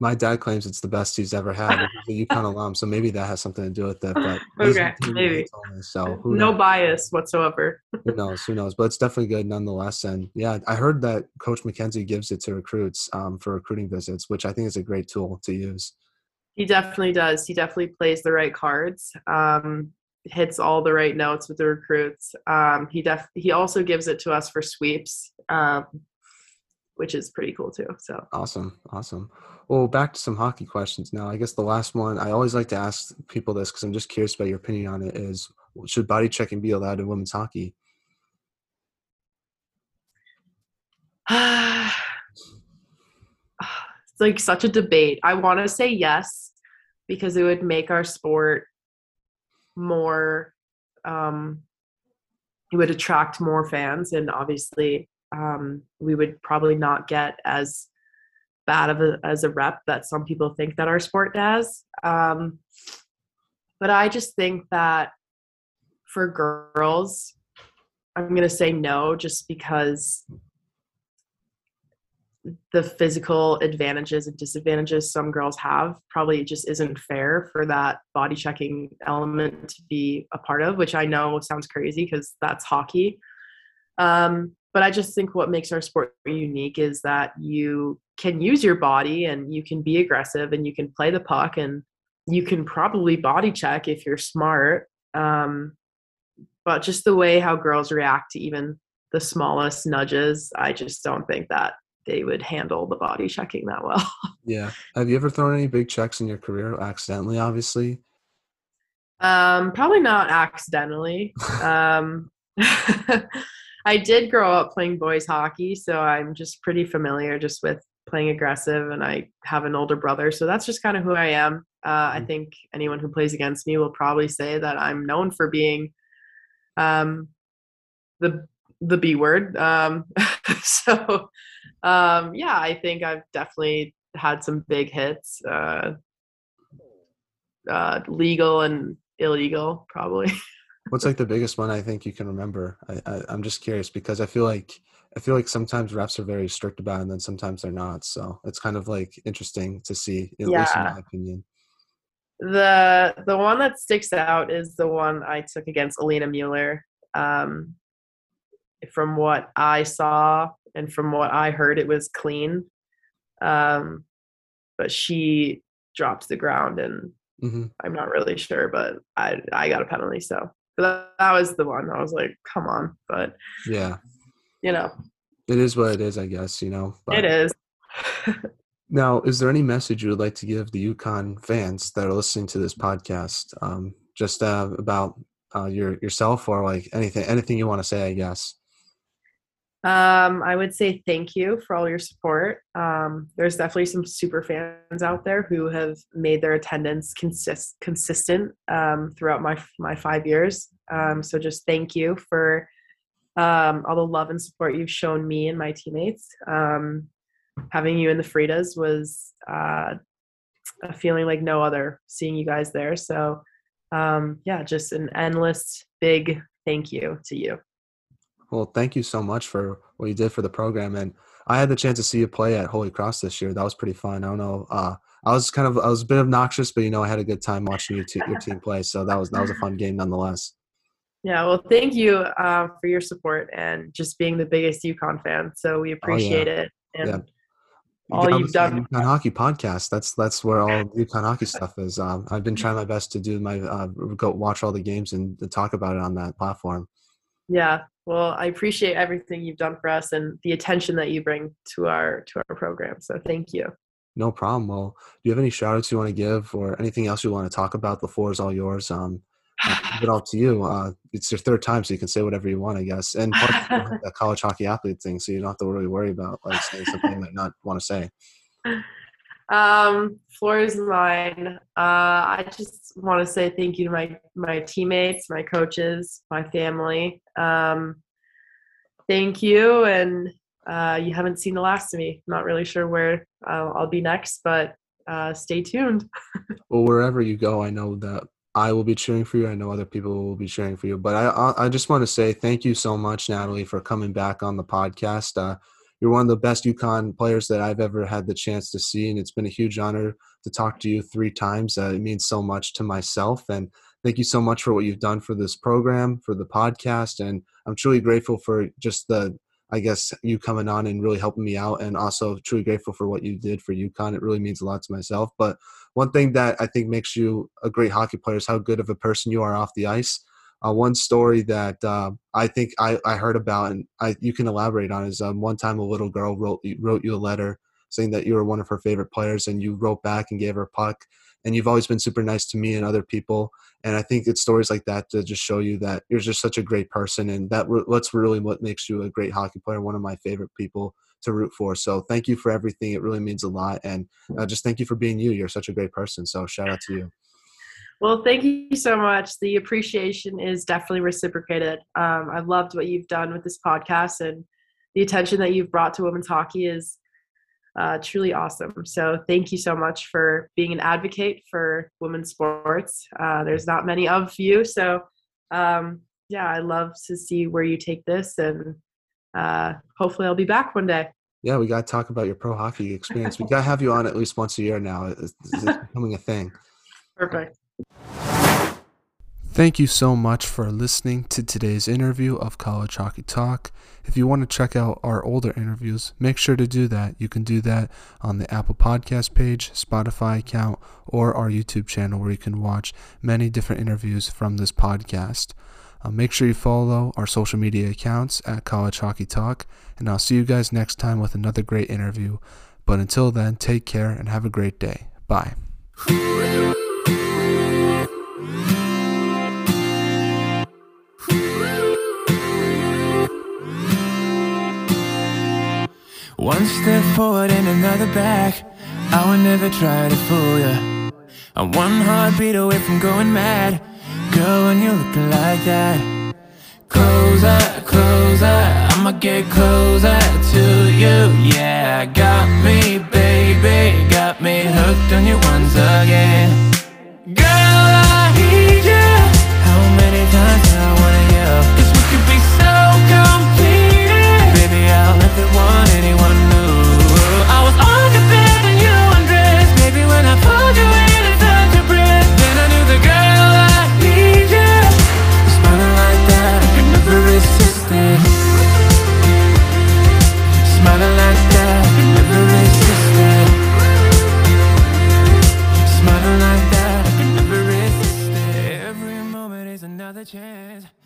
My dad claims it's the best he's ever had. He's a UConn [laughs] alum, so maybe that has something to do with it. But [laughs] Okay, the two that he maybe. me, So no knows? bias whatsoever. [laughs] Who knows? Who knows? But it's definitely good nonetheless. And yeah, I heard that Coach MacKenzie gives it to recruits um, for recruiting visits, which I think is a great tool to use. He definitely does. He definitely plays the right cards. Um, hits all the right notes with the recruits. Um, he def he also gives it to us for sweeps, um, which is pretty cool too. So Awesome, awesome. Well, back to some hockey questions now. I guess the last one I always like to ask people this because I'm just curious about your opinion on it. Is should body checking be allowed in women's hockey? [sighs] it's like such a debate. I want to say yes because it would make our sport more. Um, it would attract more fans, and obviously, um, we would probably not get as bad of a as a rep that some people think that our sport does. Um, but I just think that for girls, I'm gonna say no, just because the physical advantages and disadvantages some girls have probably just isn't fair for that body checking element to be a part of, which I know sounds crazy because that's hockey. Um, but I just think what makes our sport unique is that you can use your body and you can be aggressive and you can play the puck and you can probably body check if you're smart. Um, but just the way how girls react to even the smallest nudges, I just don't think that they would handle the body checking that well. [laughs] Yeah. Have you ever thrown any big checks in your career accidentally? Obviously. Um, probably not accidentally. [laughs] um, [laughs] I did grow up playing boys hockey, so I'm just pretty familiar just with playing aggressive, and I have an older brother, so that's just kind of who I am. Uh, I Mm. think anyone who plays against me will probably say that I'm known for being um, the the B word. Um, [laughs] so um, yeah, I think I've definitely had some big hits, uh, uh, legal and illegal, probably. [laughs] What's like the biggest one I think you can remember? I, I I'm just curious because I feel like I feel like sometimes refs are very strict about it and then sometimes they're not. So it's kind of like interesting to see, at least in Yeah. my opinion. the the one that sticks out is the one I took against Alina Mueller. Um, from what I saw and from what I heard, it was clean. Um, but she dropped to the ground, and hmm I'm not really sure, but I I got a penalty. So but that, that was the one. I was like, come on, but Yeah, you know, it is what it is, I guess. You know, but it is. Now, [laughs] is there any message you would like to give the UConn fans that are listening to this podcast, um, just uh, about uh, your yourself or like anything anything you want to say? I guess. Um, I would say thank you for all your support. Um, there's definitely some super fans out there who have made their attendance consist consistent um, throughout my my five years. Um, so just thank you for um, all the love and support you've shown me and my teammates. Um, having you in the Freitas was uh, a feeling like no other. Seeing you guys there, so um, yeah, just an endless big thank you to you. Well, thank you so much for what you did for the program, and I had the chance to see you play at Holy Cross this year. That was pretty fun. I don't know. Uh, I was kind of I was a bit obnoxious, but you know I had a good time watching your, te- your team play. So that was that was a fun game nonetheless. Yeah, well, thank you uh, for your support and just being the biggest UConn fan. So we appreciate it. And Oh, Yeah. all you've done- UConn hockey podcast. That's that's where all UConn hockey stuff is. Um, I've been trying my best to do my uh, go watch all the games and, and talk about it on that platform. yeah, well, I appreciate everything you've done for us and the attention that you bring to our to our program. So thank you. No problem. Well, do you have any shout outs you want to give or anything else you want to talk about? The floor is all yours. Um, it all to you. Uh, it's your third time, so you can say whatever you want, I guess. And plus, you don't have [laughs] that college hockey athlete thing, so you don't have to really worry about like saying something you might not want to say. [laughs] Um, floor is mine. Uh, I just want to say thank you to my my teammates, my coaches, my family. Um, thank you, and uh, you haven't seen the last of me. I'm Not really sure where uh, I'll be next, but uh, stay tuned. [laughs] Well, wherever you go, I know that I will be cheering for you. I know other people will be cheering for you. But I, I, I just want to say thank you so much, Natalie, for coming back on the podcast. You're one of the best UConn players that I've ever had the chance to see, and it's been a huge honor to talk to you three times. Uh, it means so much to myself, and thank you so much for what you've done for this program, for the podcast, and I'm truly grateful for just the I guess you coming on and really helping me out, and also truly grateful for what you did for UConn. It really means a lot to myself. But one thing that I think makes you a great hockey player is how good of a person you are off the ice. Uh, one story that uh, I think I, I heard about and I, you can elaborate on is um, one time a little girl wrote wrote you a letter saying that you were one of her favorite players and you wrote back and gave her a puck and you've always been super nice to me and other people and I think it's stories like that to just show you that you're just such a great person and that that's really what makes you a great hockey player one of my favorite people to root for so thank you for everything it really means a lot and uh, just thank you for being you you're such a great person so shout out to you Well, thank you so much. The appreciation is definitely reciprocated. Um, I've loved what you've done with this podcast, and the attention that you've brought to women's hockey is uh, truly awesome. So, thank you so much for being an advocate for women's sports. Uh, there's not many of you, so um, yeah, I love to see where you take this, and uh, hopefully, I'll be back one day. yeah we got to talk about your pro hockey experience we got to have you on at least once a year now it's, it's becoming a thing [laughs] Perfect. Thank you so much for listening to today's interview of College Hockey Talk. If you want to check out our older interviews, make sure to do that. You can do that on the Apple Podcast page, Spotify account, or our YouTube channel where you can watch many different interviews from this podcast. Uh, make sure you follow our social media accounts at College Hockey Talk, and I'll see you guys next time with another great interview. But until then, take care and have a great day. Bye. One step forward and another back. I would never try to fool you. I'm one heartbeat away from going mad. Girl, when you look like that. Closer, closer, I'ma get closer to you. Yeah, got me, baby, got me hooked on you once again. Girl, I need you. How many times another chance.